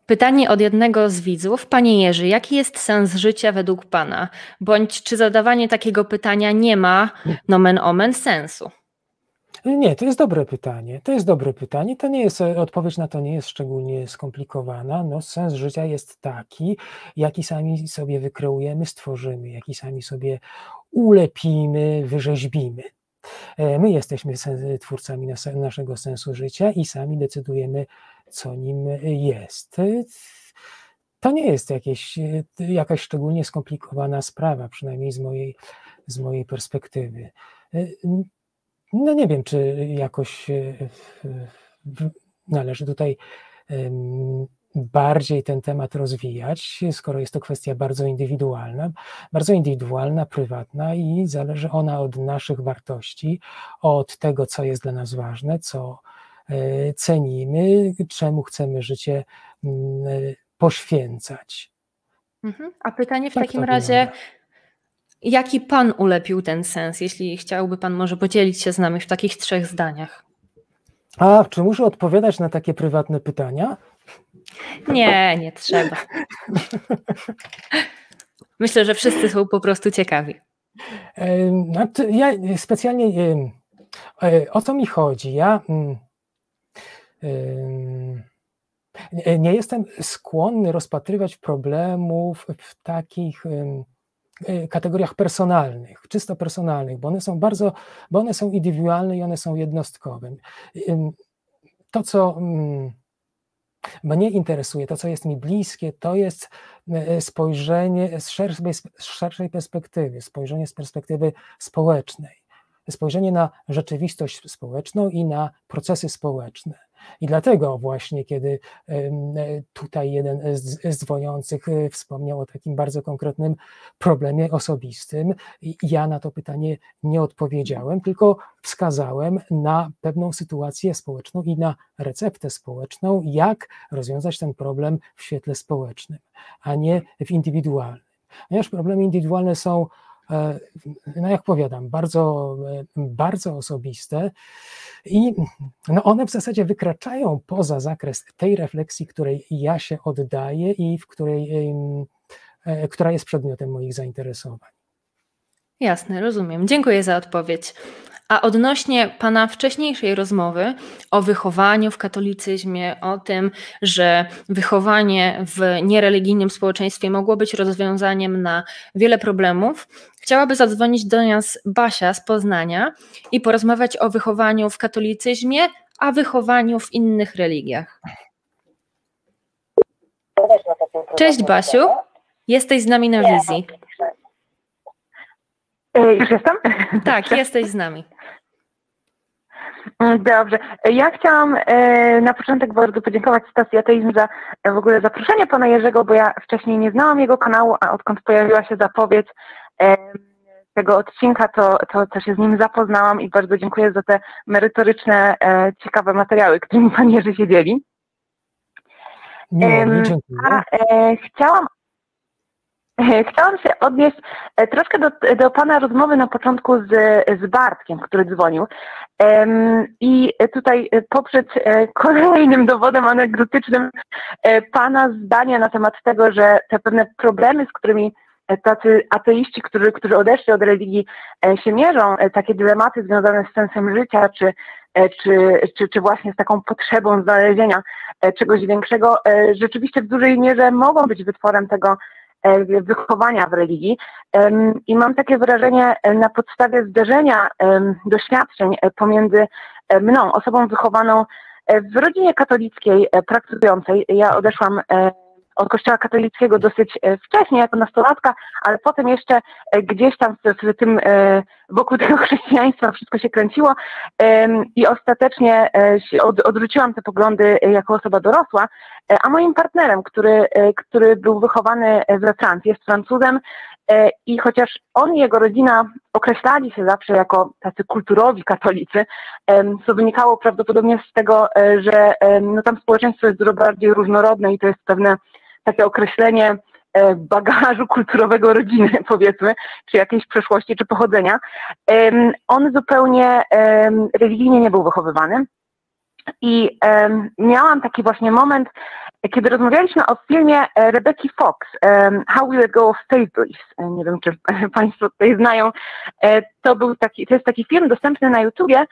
Pytanie od jednego z widzów. Panie Jerzy, jaki jest sens życia według Pana? Bądź czy zadawanie takiego pytania nie ma, nomen omen, sensu? Nie, to jest dobre pytanie. To jest dobre pytanie. To nie jest, odpowiedź na to nie jest szczególnie skomplikowana. No, sens życia jest taki, jaki sami sobie wykreujemy, stworzymy, jaki sami sobie ulepimy, wyrzeźbimy. E, my jesteśmy twórcami naszego sensu życia i sami decydujemy, co nim jest. To nie jest jakieś, jakaś szczególnie skomplikowana sprawa, przynajmniej z mojej, z mojej perspektywy. E, no nie wiem, czy jakoś e, należy tutaj bardziej ten temat rozwijać, skoro jest to kwestia bardzo indywidualna, bardzo indywidualna, prywatna i zależy ona od naszych wartości, od tego, co jest dla nas ważne, co e, cenimy, czemu chcemy życie mm, poświęcać. Mhm. A pytanie w tak takim razie, jaki Pan ulepił ten sens, jeśli chciałby Pan może podzielić się z nami w takich trzech zdaniach? A, czy muszę odpowiadać na takie prywatne pytania? Nie, nie trzeba. Myślę, że wszyscy są po prostu ciekawi. Znaczy, ja specjalnie e, o co mi chodzi? Ja mm, nie jestem skłonny rozpatrywać problemów w takich kategoriach personalnych, czysto personalnych, bo one są bardzo, bo one są indywidualne i one są jednostkowe. To, co mm, mnie interesuje, to co jest mi bliskie, to jest e, spojrzenie z szerszej, z szerszej perspektywy, spojrzenie z perspektywy społecznej, spojrzenie na rzeczywistość społeczną i na procesy społeczne. I dlatego właśnie, kiedy tutaj jeden z dzwoniących e, wspomniał o takim bardzo konkretnym problemie osobistym, ja na to pytanie nie odpowiedziałem, tylko wskazałem na pewną sytuację społeczną i na receptę społeczną, jak rozwiązać ten problem w świetle społecznym, a nie w indywidualnym. Ponieważ problemy indywidualne są no jak powiadam, bardzo, e, bardzo osobiste i no one w zasadzie wykraczają poza zakres tej refleksji, której ja się oddaję i w której, e, która jest przedmiotem moich zainteresowań. Jasne, rozumiem. Dziękuję za odpowiedź. A odnośnie Pana wcześniejszej rozmowy o wychowaniu w katolicyzmie, o tym, że wychowanie w niereligijnym społeczeństwie mogło być rozwiązaniem na wiele problemów, chciałaby zadzwonić do nas Basia z Poznania i porozmawiać o wychowaniu w katolicyzmie, a wychowaniu w innych religiach. Cześć Basiu, jesteś z nami na wizji. E, już jestem? Tak, jesteś z nami. Mm, dobrze. Ja chciałam e, na początek bardzo podziękować Stacji Ateizm za e, w ogóle zaproszenie pana Jerzego, bo ja wcześniej nie znałam jego kanału, a odkąd pojawiła się zapowiedź tego odcinka, to, to, to się z nim zapoznałam i bardzo dziękuję za te merytoryczne, ciekawe materiały, którymi pan Jerzy się dzieli. Nie, nie dziękuję. A, chciałam Chciałam się odnieść e, troszkę do, do Pana rozmowy na początku z, z Bartkiem, który dzwonił. I tutaj e, poprzez e, kolejnym dowodem anegdotycznym Pana zdania na temat tego, że te pewne problemy, z którymi tacy ateiści, którzy, którzy odeszli od religii, się mierzą, takie dylematy związane z sensem życia, czy, czy, czy, czy właśnie z taką potrzebą znalezienia czegoś większego, rzeczywiście w dużej mierze mogą być wytworem tego, E, wychowania w religii. I mam takie wrażenie e, na podstawie zderzenia doświadczeń e, pomiędzy mną, osobą wychowaną w rodzinie katolickiej praktykującej. Ja odeszłam od kościoła katolickiego dosyć e, wcześnie, jako nastolatka, ale potem jeszcze e, gdzieś tam w, tym, e, wokół tego chrześcijaństwa wszystko się kręciło. I ostatecznie odwróciłam te poglądy jako osoba dorosła, a moim partnerem, który, który był wychowany we Francji, jest Francuzem i chociaż on i jego rodzina określali się zawsze jako tacy kulturowi katolicy, co wynikało prawdopodobnie z tego, że no tam społeczeństwo jest dużo bardziej różnorodne i to jest pewne takie określenie e, bagażu kulturowego rodziny, powiedzmy, czy jakiejś przeszłości, czy pochodzenia. On zupełnie religijnie nie był wychowywany. I miałam taki właśnie moment, kiedy rozmawialiśmy o filmie e, Rebecca Fox, How Will It Go of Fables. E, nie wiem, czy Państwo tutaj znają. To, był taki, to jest taki film dostępny na YouTubie.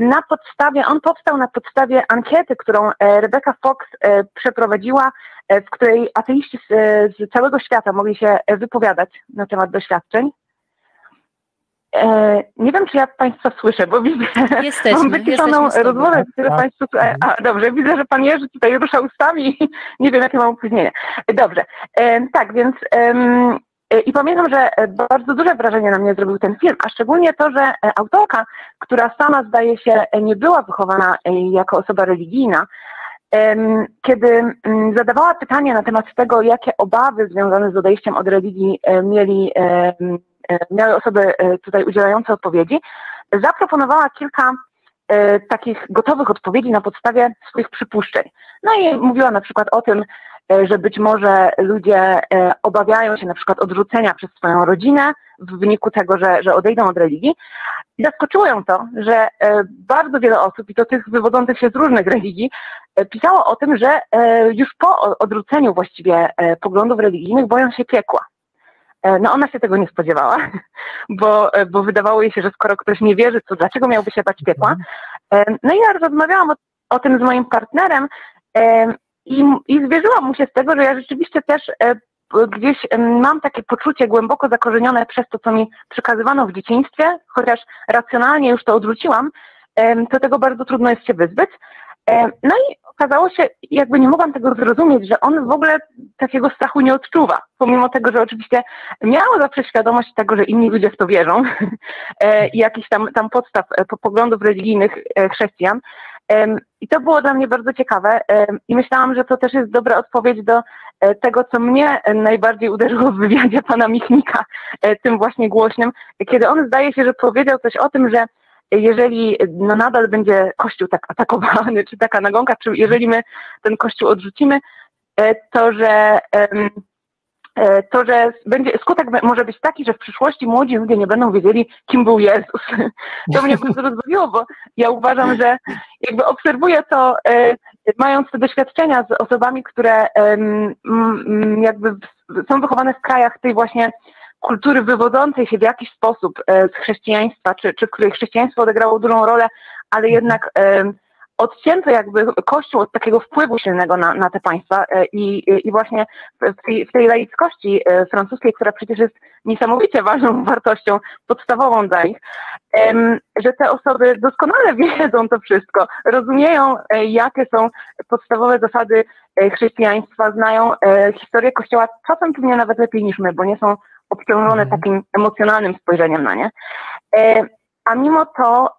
Na podstawie, on powstał na podstawie ankiety, którą Rebecca Fox przeprowadziła E, w której ateiści z, z całego świata mogli się wypowiadać na temat doświadczeń. E, nie wiem, czy ja Państwa słyszę, bo widzę, jesteśmy, mam wyciszoną rozmowę, które tak. Państwo... A, dobrze, widzę, że Pan Jerzy tutaj rusza ustami nie wiem, jakie mam opóźnienie. Dobrze, e, tak, więc i pamiętam, że bardzo duże wrażenie na mnie zrobił ten film, a szczególnie to, że autorka, która sama zdaje się nie była wychowana jako osoba religijna, kiedy mm, zadawała pytanie na temat tego, jakie obawy związane z odejściem od religii e, mieli, e, miały osoby e, tutaj udzielające odpowiedzi, zaproponowała kilka takich gotowych odpowiedzi na podstawie swoich przypuszczeń. No i mówiła na przykład o tym, że być może ludzie obawiają się na przykład odrzucenia przez swoją rodzinę w wyniku tego, że, że odejdą od religii, zaskoczyło ją to, że e, bardzo wiele osób, i to tych wywodzących się z różnych religii, e, pisało o tym, że e, już po odrzuceniu właściwie poglądów religijnych boją się piekła. No ona się tego nie spodziewała, bo, bo wydawało jej się, że skoro ktoś nie wierzy, to dlaczego miałby się bać piekła? No i ja rozmawiałam o, o tym z moim partnerem i, i zwierzyłam mu się z tego, że ja rzeczywiście też gdzieś mam takie poczucie głęboko zakorzenione przez to, co mi przekazywano w dzieciństwie, chociaż racjonalnie już to odrzuciłam, to tego bardzo trudno jest się wyzbyć. No i okazało się, jakby nie mogłam tego zrozumieć, że on w ogóle takiego strachu nie odczuwa, pomimo tego, że oczywiście miał zawsze świadomość tego, że inni ludzie w to wierzą e, i jakichś tam, tam podstaw e, poglądów religijnych e, chrześcijan, i to było dla mnie bardzo ciekawe i myślałam, że to też jest dobra odpowiedź do e, tego, co mnie najbardziej uderzyło w wywiadzie pana Michnika, e, tym właśnie głośnym, kiedy on zdaje się, że powiedział coś o tym, że jeżeli no nadal będzie Kościół tak atakowany, czy taka nagonka, czy jeżeli my ten Kościół odrzucimy, e, to że E, to, że będzie, skutek może być taki, że w przyszłości młodzi ludzie nie będą wiedzieli, kim był Jezus. To mnie bardzo rozbawiło, bo ja uważam, że jakby obserwuję to, e, mając te doświadczenia z osobami, które jakby są wychowane w krajach tej właśnie kultury wywodzącej się w jakiś sposób z chrześcijaństwa, czy, czy w której chrześcijaństwo odegrało dużą rolę, ale jednak odcięto jakby Kościół od takiego wpływu silnego na, na te państwa e, i, i właśnie w tej, w tej laickości e, francuskiej, która przecież jest niesamowicie ważną wartością, podstawową dla nich, że te osoby doskonale wiedzą to wszystko, rozumieją, e, jakie są podstawowe zasady chrześcijaństwa, znają historię Kościoła czasem pewnie nawet lepiej niż my, bo nie są obciążone mhm. takim emocjonalnym spojrzeniem na nie. A mimo to,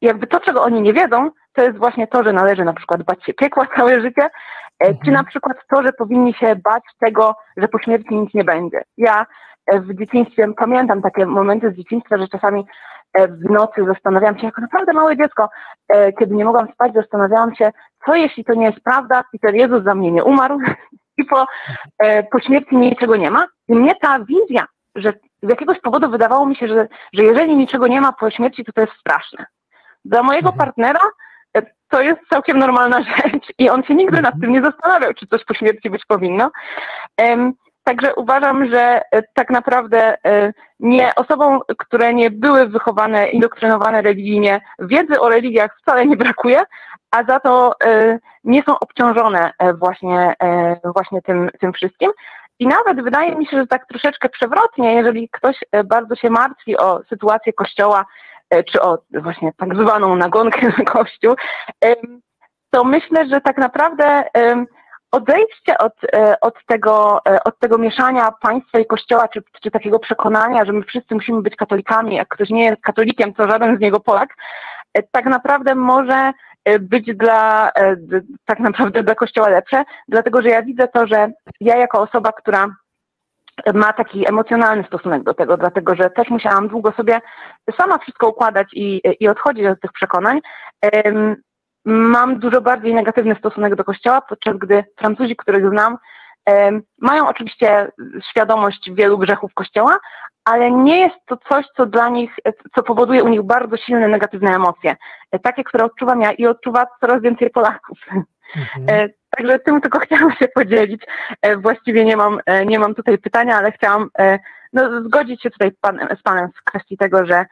jakby to, czego oni nie wiedzą, to jest właśnie to, że należy na przykład bać się piekła całe życie, e, czy mhm. na przykład to, że powinni się bać tego, że po śmierci nic nie będzie. Ja e, w dzieciństwie pamiętam takie momenty z dzieciństwa, że czasami e, w nocy zastanawiałam się, jako naprawdę małe dziecko, kiedy nie mogłam spać, zastanawiałam się, co jeśli to nie jest prawda i ten Jezus za mnie nie umarł i po, po śmierci niczego nie ma. I mnie ta wizja, że z jakiegoś powodu wydawało mi się, że, że jeżeli niczego nie ma po śmierci, to to jest straszne. Dla mojego mhm. partnera to jest całkiem normalna rzecz i on się nigdy nad tym nie zastanawiał, czy coś po śmierci być powinno. Także uważam, że e, tak naprawdę e, nie osobom, które nie były wychowane, indoktrynowane religijnie, wiedzy o religiach wcale nie brakuje, a za to e, nie są obciążone właśnie, właśnie tym, tym wszystkim. I nawet wydaje mi się, że tak troszeczkę przewrotnie, jeżeli ktoś bardzo się martwi o sytuację Kościoła E, czy o właśnie tak zwaną nagonkę na Kościół, to myślę, że tak naprawdę odejście od, e, od, tego, e, od tego mieszania państwa i kościoła, czy, czy takiego przekonania, że my wszyscy musimy być katolikami, jak ktoś nie jest katolikiem, to żaden z niego Polak, tak naprawdę może być dla, tak naprawdę dla kościoła lepsze, dlatego że ja widzę to, że ja jako osoba, która ma taki emocjonalny stosunek do tego, dlatego że też musiałam długo sobie sama wszystko układać i, i odchodzić od tych przekonań. Mam dużo bardziej negatywny stosunek do Kościoła, podczas gdy Francuzi, których znam, mają oczywiście świadomość wielu grzechów Kościoła, ale nie jest to coś, co dla nich, co powoduje u nich bardzo silne negatywne emocje. Takie, które odczuwam ja i odczuwa coraz więcej Polaków. Mhm. E, także tym tylko chciałam się podzielić. E, właściwie nie mam, e, nie mam tutaj pytania, ale chciałam no, zgodzić się tutaj pan, z Panem w kwestii tego, że,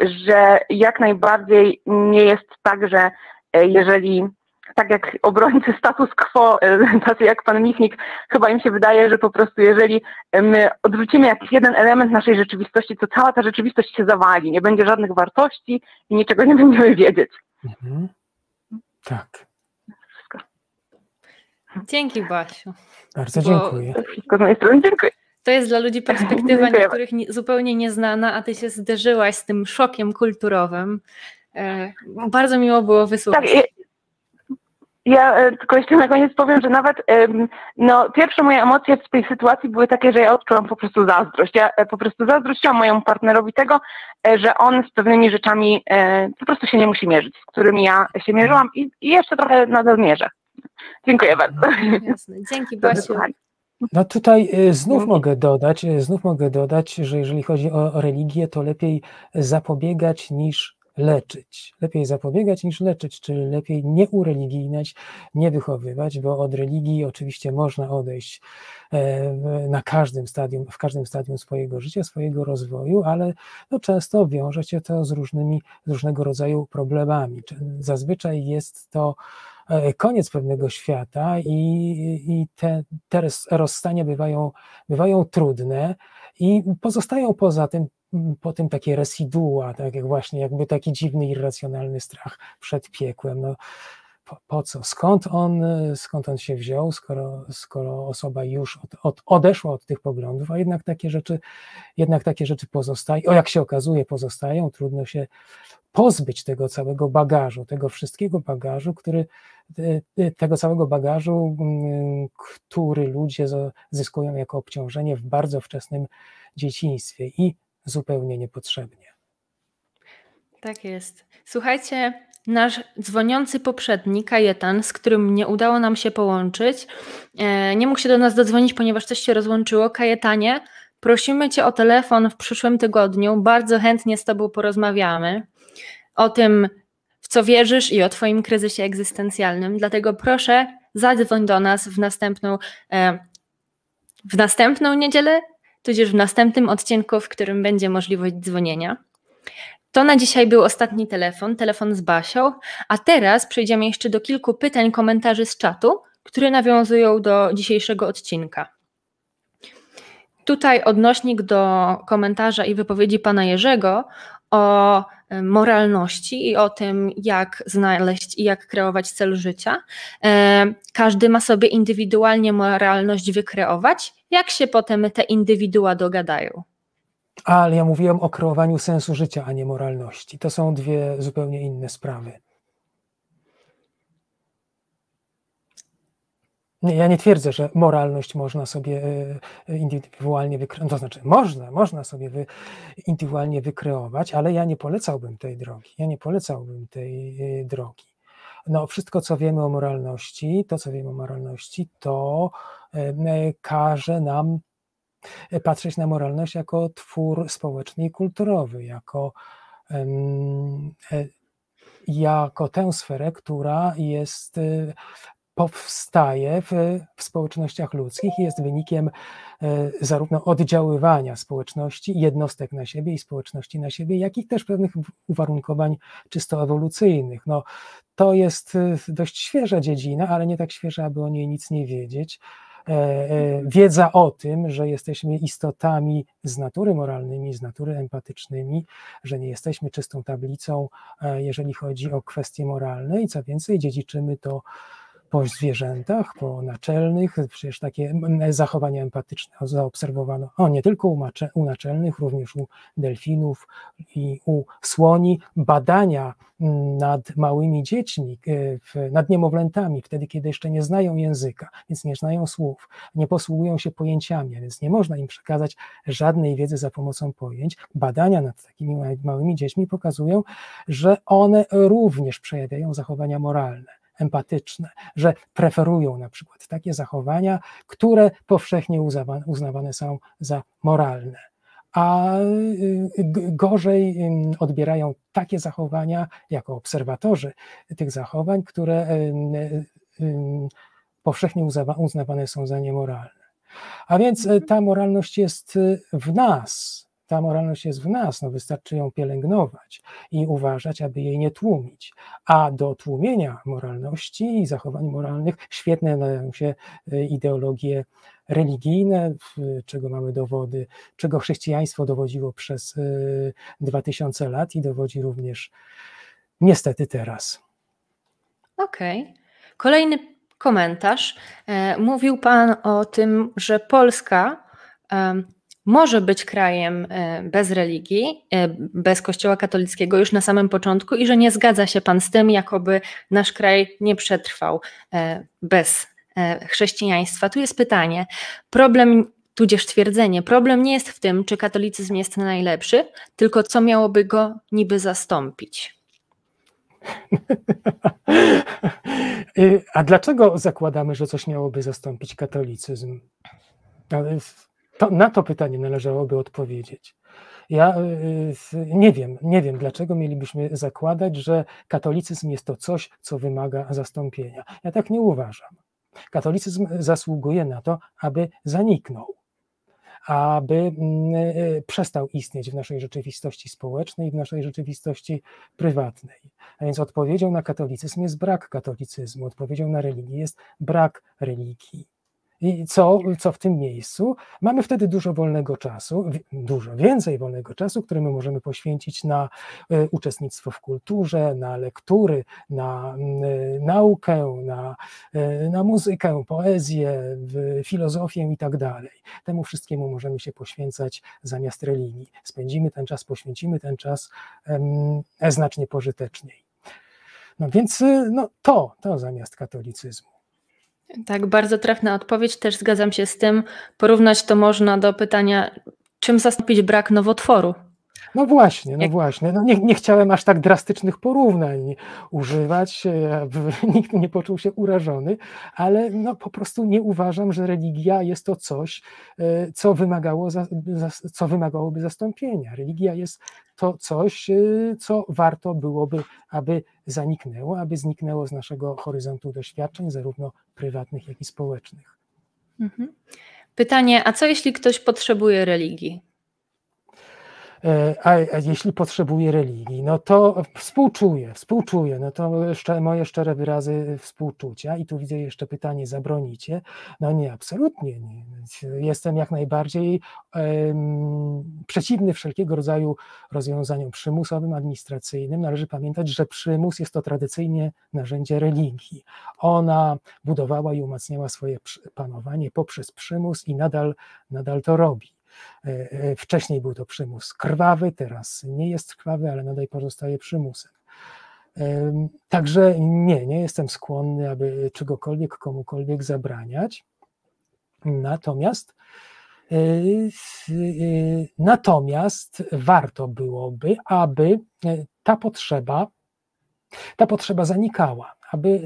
że jak najbardziej nie jest tak, że jeżeli tak jak obrońcy status quo, tacy jak pan Michnik, chyba im się wydaje, że po prostu jeżeli my odwrócimy jakiś jeden element naszej rzeczywistości, to cała ta rzeczywistość się zawali, nie będzie żadnych wartości i niczego nie będziemy wiedzieć. Mhm. Tak. Dzięki, Basiu. Bardzo dziękuję. To wszystko z mojej strony. Dziękuję. To jest dla ludzi perspektywa niektórych nie, zupełnie nieznana, a ty się zderzyłaś z tym szokiem kulturowym. E, bardzo miło było wysłuchać. Tak, ja e, tylko jeszcze na koniec powiem, że nawet no, pierwsze moje emocje w tej sytuacji były takie, że ja odczułam po prostu zazdrość. Ja e, po prostu zazdrościłam mojemu partnerowi tego, e, że on z pewnymi rzeczami po prostu się nie musi mierzyć, z którymi ja się mierzyłam i, i jeszcze trochę nadal mierzę. Dziękuję bardzo. Jasne. Dzięki Basiu. No tutaj znów mogę dodać, znów mogę dodać, że jeżeli chodzi o religię, to lepiej zapobiegać niż leczyć. Lepiej zapobiegać niż leczyć, czyli lepiej nie ureligijniać, nie wychowywać, bo od religii oczywiście można odejść e, na każdym stadium, w każdym stadium swojego życia, swojego rozwoju, ale no często wiąże się to z różnymi, z różnego rodzaju problemami. Zazwyczaj jest to e, koniec pewnego świata i, i te, te rozstania bywają, bywają trudne i pozostają poza tym po tym takie residua, tak jak właśnie jakby taki dziwny, irracjonalny strach przed piekłem. No, po, po, co? Skąd on, skąd on się wziął, skoro, skoro osoba już od, od, odeszła od tych poglądów, a jednak takie rzeczy, jednak takie rzeczy pozostają, o jak się okazuje, pozostają, trudno się pozbyć tego całego bagażu, tego wszystkiego bagażu, który, tego całego bagażu, mm, który ludzie zyskują jako obciążenie w bardzo wczesnym dzieciństwie. I zupełnie niepotrzebnie. Tak jest. Słuchajcie, nasz dzwoniący poprzedni, Kajetan, z którym nie udało nam się połączyć, e, nie mógł się do nas dodzwonić, ponieważ coś się rozłączyło. Kajetanie, prosimy Cię o telefon w przyszłym tygodniu. Bardzo chętnie z Tobą porozmawiamy o tym, w co wierzysz i o Twoim kryzysie egzystencjalnym. Dlatego proszę, zadzwoń do nas w następną, e, w następną niedzielę tudzież w następnym odcinku, w którym będzie możliwość dzwonienia. To na dzisiaj był ostatni telefon, telefon z Basią, a teraz przejdziemy jeszcze do kilku pytań, komentarzy z czatu, które nawiązują do dzisiejszego odcinka. Tutaj odnośnik do komentarza i wypowiedzi pana Jerzego o e, moralności i o tym, jak znaleźć i jak kreować cel życia. E, każdy ma sobie indywidualnie moralność wykreować, jak się potem te indywidua dogadają. Ale ja mówiłem o kreowaniu sensu życia, a nie moralności. To są dwie zupełnie inne sprawy. Nie, ja nie twierdzę, że moralność można sobie e, indywidualnie wykreować, to znaczy można, można sobie wy, indywidualnie wykreować, ale ja nie polecałbym tej drogi. Ja nie polecałbym tej e, drogi. No, wszystko, co wiemy o moralności, to, co wiemy o moralności, to e, każe nam patrzeć na moralność jako twór społeczny i kulturowy, jako, jako tę sferę, która jest powstaje w, w, społecznościach ludzkich i jest wynikiem e, zarówno oddziaływania społeczności, jednostek na siebie i społeczności na siebie, jak i też pewnych uwarunkowań czysto ewolucyjnych. No, to jest e, dość świeża dziedzina, ale nie tak świeża, aby o niej nic nie wiedzieć. E, wiedza o tym, że jesteśmy istotami z natury moralnymi, z natury empatycznymi, że nie jesteśmy czystą tablicą, jeżeli chodzi o kwestie moralne i co więcej, dziedziczymy to po zwierzętach, po naczelnych, przecież takie zachowania empatyczne zaobserwowano o, nie tylko u, u naczelnych, również u delfinów i u słoni. Badania nad małymi dziećmi, e, nad niemowlętami, wtedy kiedy jeszcze nie znają języka, więc nie znają słów, nie posługują się pojęciami, więc nie można im przekazać żadnej wiedzy za pomocą pojęć. Badania nad takimi małymi dziećmi pokazują, że one również przejawiają zachowania moralne empatyczne, że preferują na przykład takie zachowania, które powszechnie uznawane są za moralne a y, gorzej odbierają takie zachowania jako obserwatorzy tych zachowań, które powszechnie uznawane są za niemoralne. A więc y, ta moralność jest y, w nas, ta moralność jest w nas, no wystarczy ją pielęgnować i uważać, aby jej nie tłumić. A do tłumienia moralności i zachowań moralnych świetne nadają się y, ideologie religijne, czego mamy dowody, czego chrześcijaństwo dowodziło przez 2000 y, lat i dowodzi również niestety teraz. Okej. Okay. Kolejny komentarz. E, mówił Pan o tym, że Polska może być krajem e, bez religii, e, bez Kościoła katolickiego już na samym początku i że nie zgadza się Pan z tym, jakoby nasz kraj nie przetrwał e, bez chrześcijaństwa. Tu jest pytanie. Problem, tudzież twierdzenie, problem nie jest w tym, czy katolicyzm jest najlepszy, tylko co miałoby go niby zastąpić. A dlaczego zakładamy, że coś miałoby zastąpić katolicyzm? To, na to pytanie należałoby odpowiedzieć. Ja y, nie wiem, nie wiem, dlaczego mielibyśmy zakładać, że katolicyzm jest to coś, co wymaga zastąpienia. Ja tak nie uważam. Katolicyzm zasługuje na to, aby zaniknął, aby mm, y, przestał istnieć w naszej rzeczywistości społecznej, w naszej rzeczywistości prywatnej. A więc odpowiedzią na katolicyzm jest brak katolicyzmu, odpowiedzią na religię jest brak religii. I co, co w tym miejscu? Mamy wtedy dużo wolnego czasu, dużo więcej wolnego czasu, który my możemy poświęcić na e, uczestnictwo w kulturze, na lektury, na e, naukę, na, e, na muzykę, poezję, filozofię i tak dalej. Temu wszystkiemu możemy się poświęcać zamiast religii. Spędzimy ten czas, poświęcimy ten czas znacznie pożyteczniej. No więc no, to, to zamiast katolicyzmu. Tak, bardzo trafna odpowiedź, też zgadzam się z tym. Porównać to można do pytania, czym zastąpić brak nowotworu. No właśnie, no właśnie. No nie, nie chciałem aż tak drastycznych porównań używać, aby nikt nie poczuł się urażony, ale no po prostu nie uważam, że religia jest to coś, e, co, wymagało co wymagałoby zastąpienia. Religia jest to coś, e, co warto byłoby, aby zaniknęło, aby zniknęło z naszego horyzontu doświadczeń, zarówno prywatnych, jak i społecznych. Mhm. Pytanie, a co jeśli ktoś potrzebuje religii? E, a, jeśli potrzebuje religii, no to współczuję, współczuję, no to moje szczere wyrazy współczucia i tu widzę jeszcze pytanie, zabronicie? No nie, absolutnie nie. Jestem jak najbardziej um, przeciwny wszelkiego rodzaju rozwiązaniom przymusowym, administracyjnym. Należy pamiętać, że przymus jest to tradycyjnie narzędzie religii. Ona budowała i umacniała swoje panowanie poprzez przymus i nadal, nadal to robi. E, e, wcześniej był to przymus krwawy, teraz nie jest krwawy, ale nadal pozostaje przymusem. Także nie, nie jestem skłonny, aby czegokolwiek komukolwiek zabraniać. Natomiast e, natomiast warto byłoby, aby ta potrzeba, ta potrzeba zanikała, aby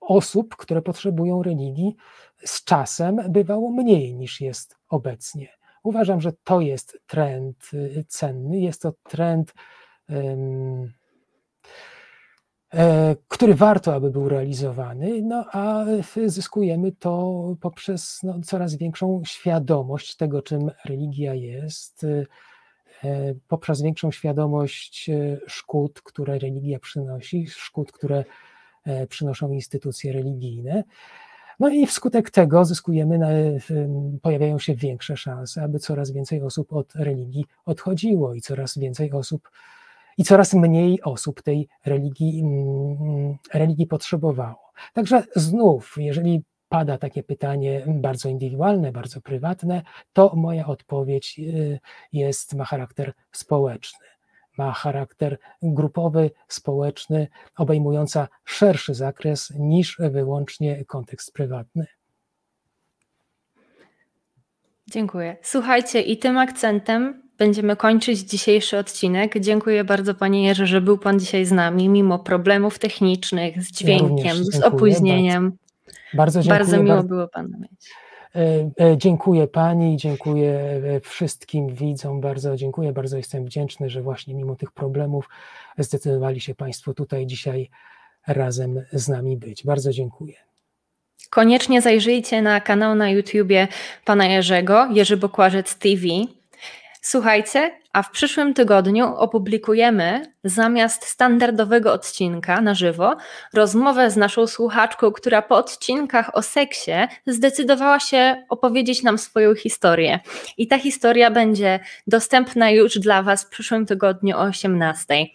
osób, które potrzebują religii, z czasem bywało mniej niż jest obecnie. Uważam, że to jest trend y, cenny, jest to trend, e, który warto, aby był realizowany, no a zyskujemy to poprzez no, coraz większą świadomość tego, czym religia jest, y, e, poprzez większą świadomość y, szkód, które religia przynosi, szkód, które e, przynoszą instytucje religijne. No i wskutek tego zyskujemy, pojawiają się większe szanse, aby coraz więcej osób od religii odchodziło i coraz więcej osób i coraz mniej osób tej religii, mm, religii potrzebowało. Także znów, jeżeli pada takie pytanie bardzo indywidualne, bardzo prywatne, to moja odpowiedź y, jest, ma charakter społeczny ma charakter grupowy, społeczny, obejmująca szerszy zakres niż wyłącznie kontekst prywatny. Dziękuję. Słuchajcie, i tym akcentem będziemy kończyć dzisiejszy odcinek. Dziękuję bardzo Panie Jerzy, że był Pan dzisiaj z nami, mimo problemów technicznych, z dźwiękiem, ja z opóźnieniem. Bardzo, bardzo dziękuję. Bardzo miło było Pana mieć. E, e, dziękuję Pani, dziękuję e, wszystkim widzom, bardzo dziękuję, bardzo jestem wdzięczny, że właśnie mimo tych problemów zdecydowali się Państwo tutaj dzisiaj razem z nami być. Bardzo dziękuję. Koniecznie zajrzyjcie na kanał na YouTubie Pana Jerzego, Jerzy Bokłażec TV. Słuchajcie, a w przyszłym tygodniu opublikujemy zamiast standardowego odcinka na żywo rozmowę z naszą słuchaczką, która po odcinkach o seksie zdecydowała się opowiedzieć nam swoją historię. I ta historia będzie dostępna już dla Was w przyszłym tygodniu o 18.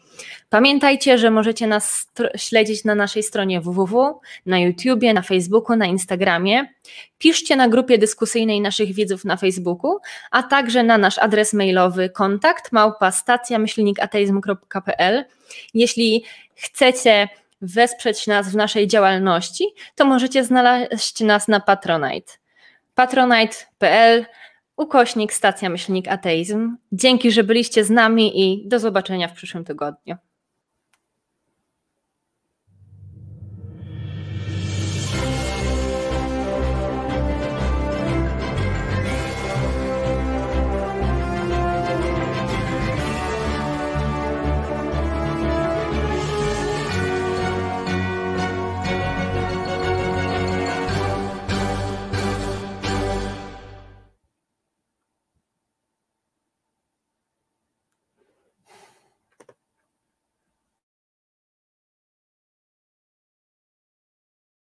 Pamiętajcie, że możecie nas śledzić na naszej stronie www, na YouTubie, na Facebooku, na Instagramie. Piszcie na grupie dyskusyjnej naszych widzów na Facebooku, a także na nasz adres mailowy kontakt małpa stacja myślnikateizm.pl. Jeśli chcecie wesprzeć nas w naszej działalności, to możecie znaleźć nas na Patronite. patronite.pl ukośnik stacja myślnik ateizm. Dzięki, że byliście z nami i do zobaczenia w przyszłym tygodniu.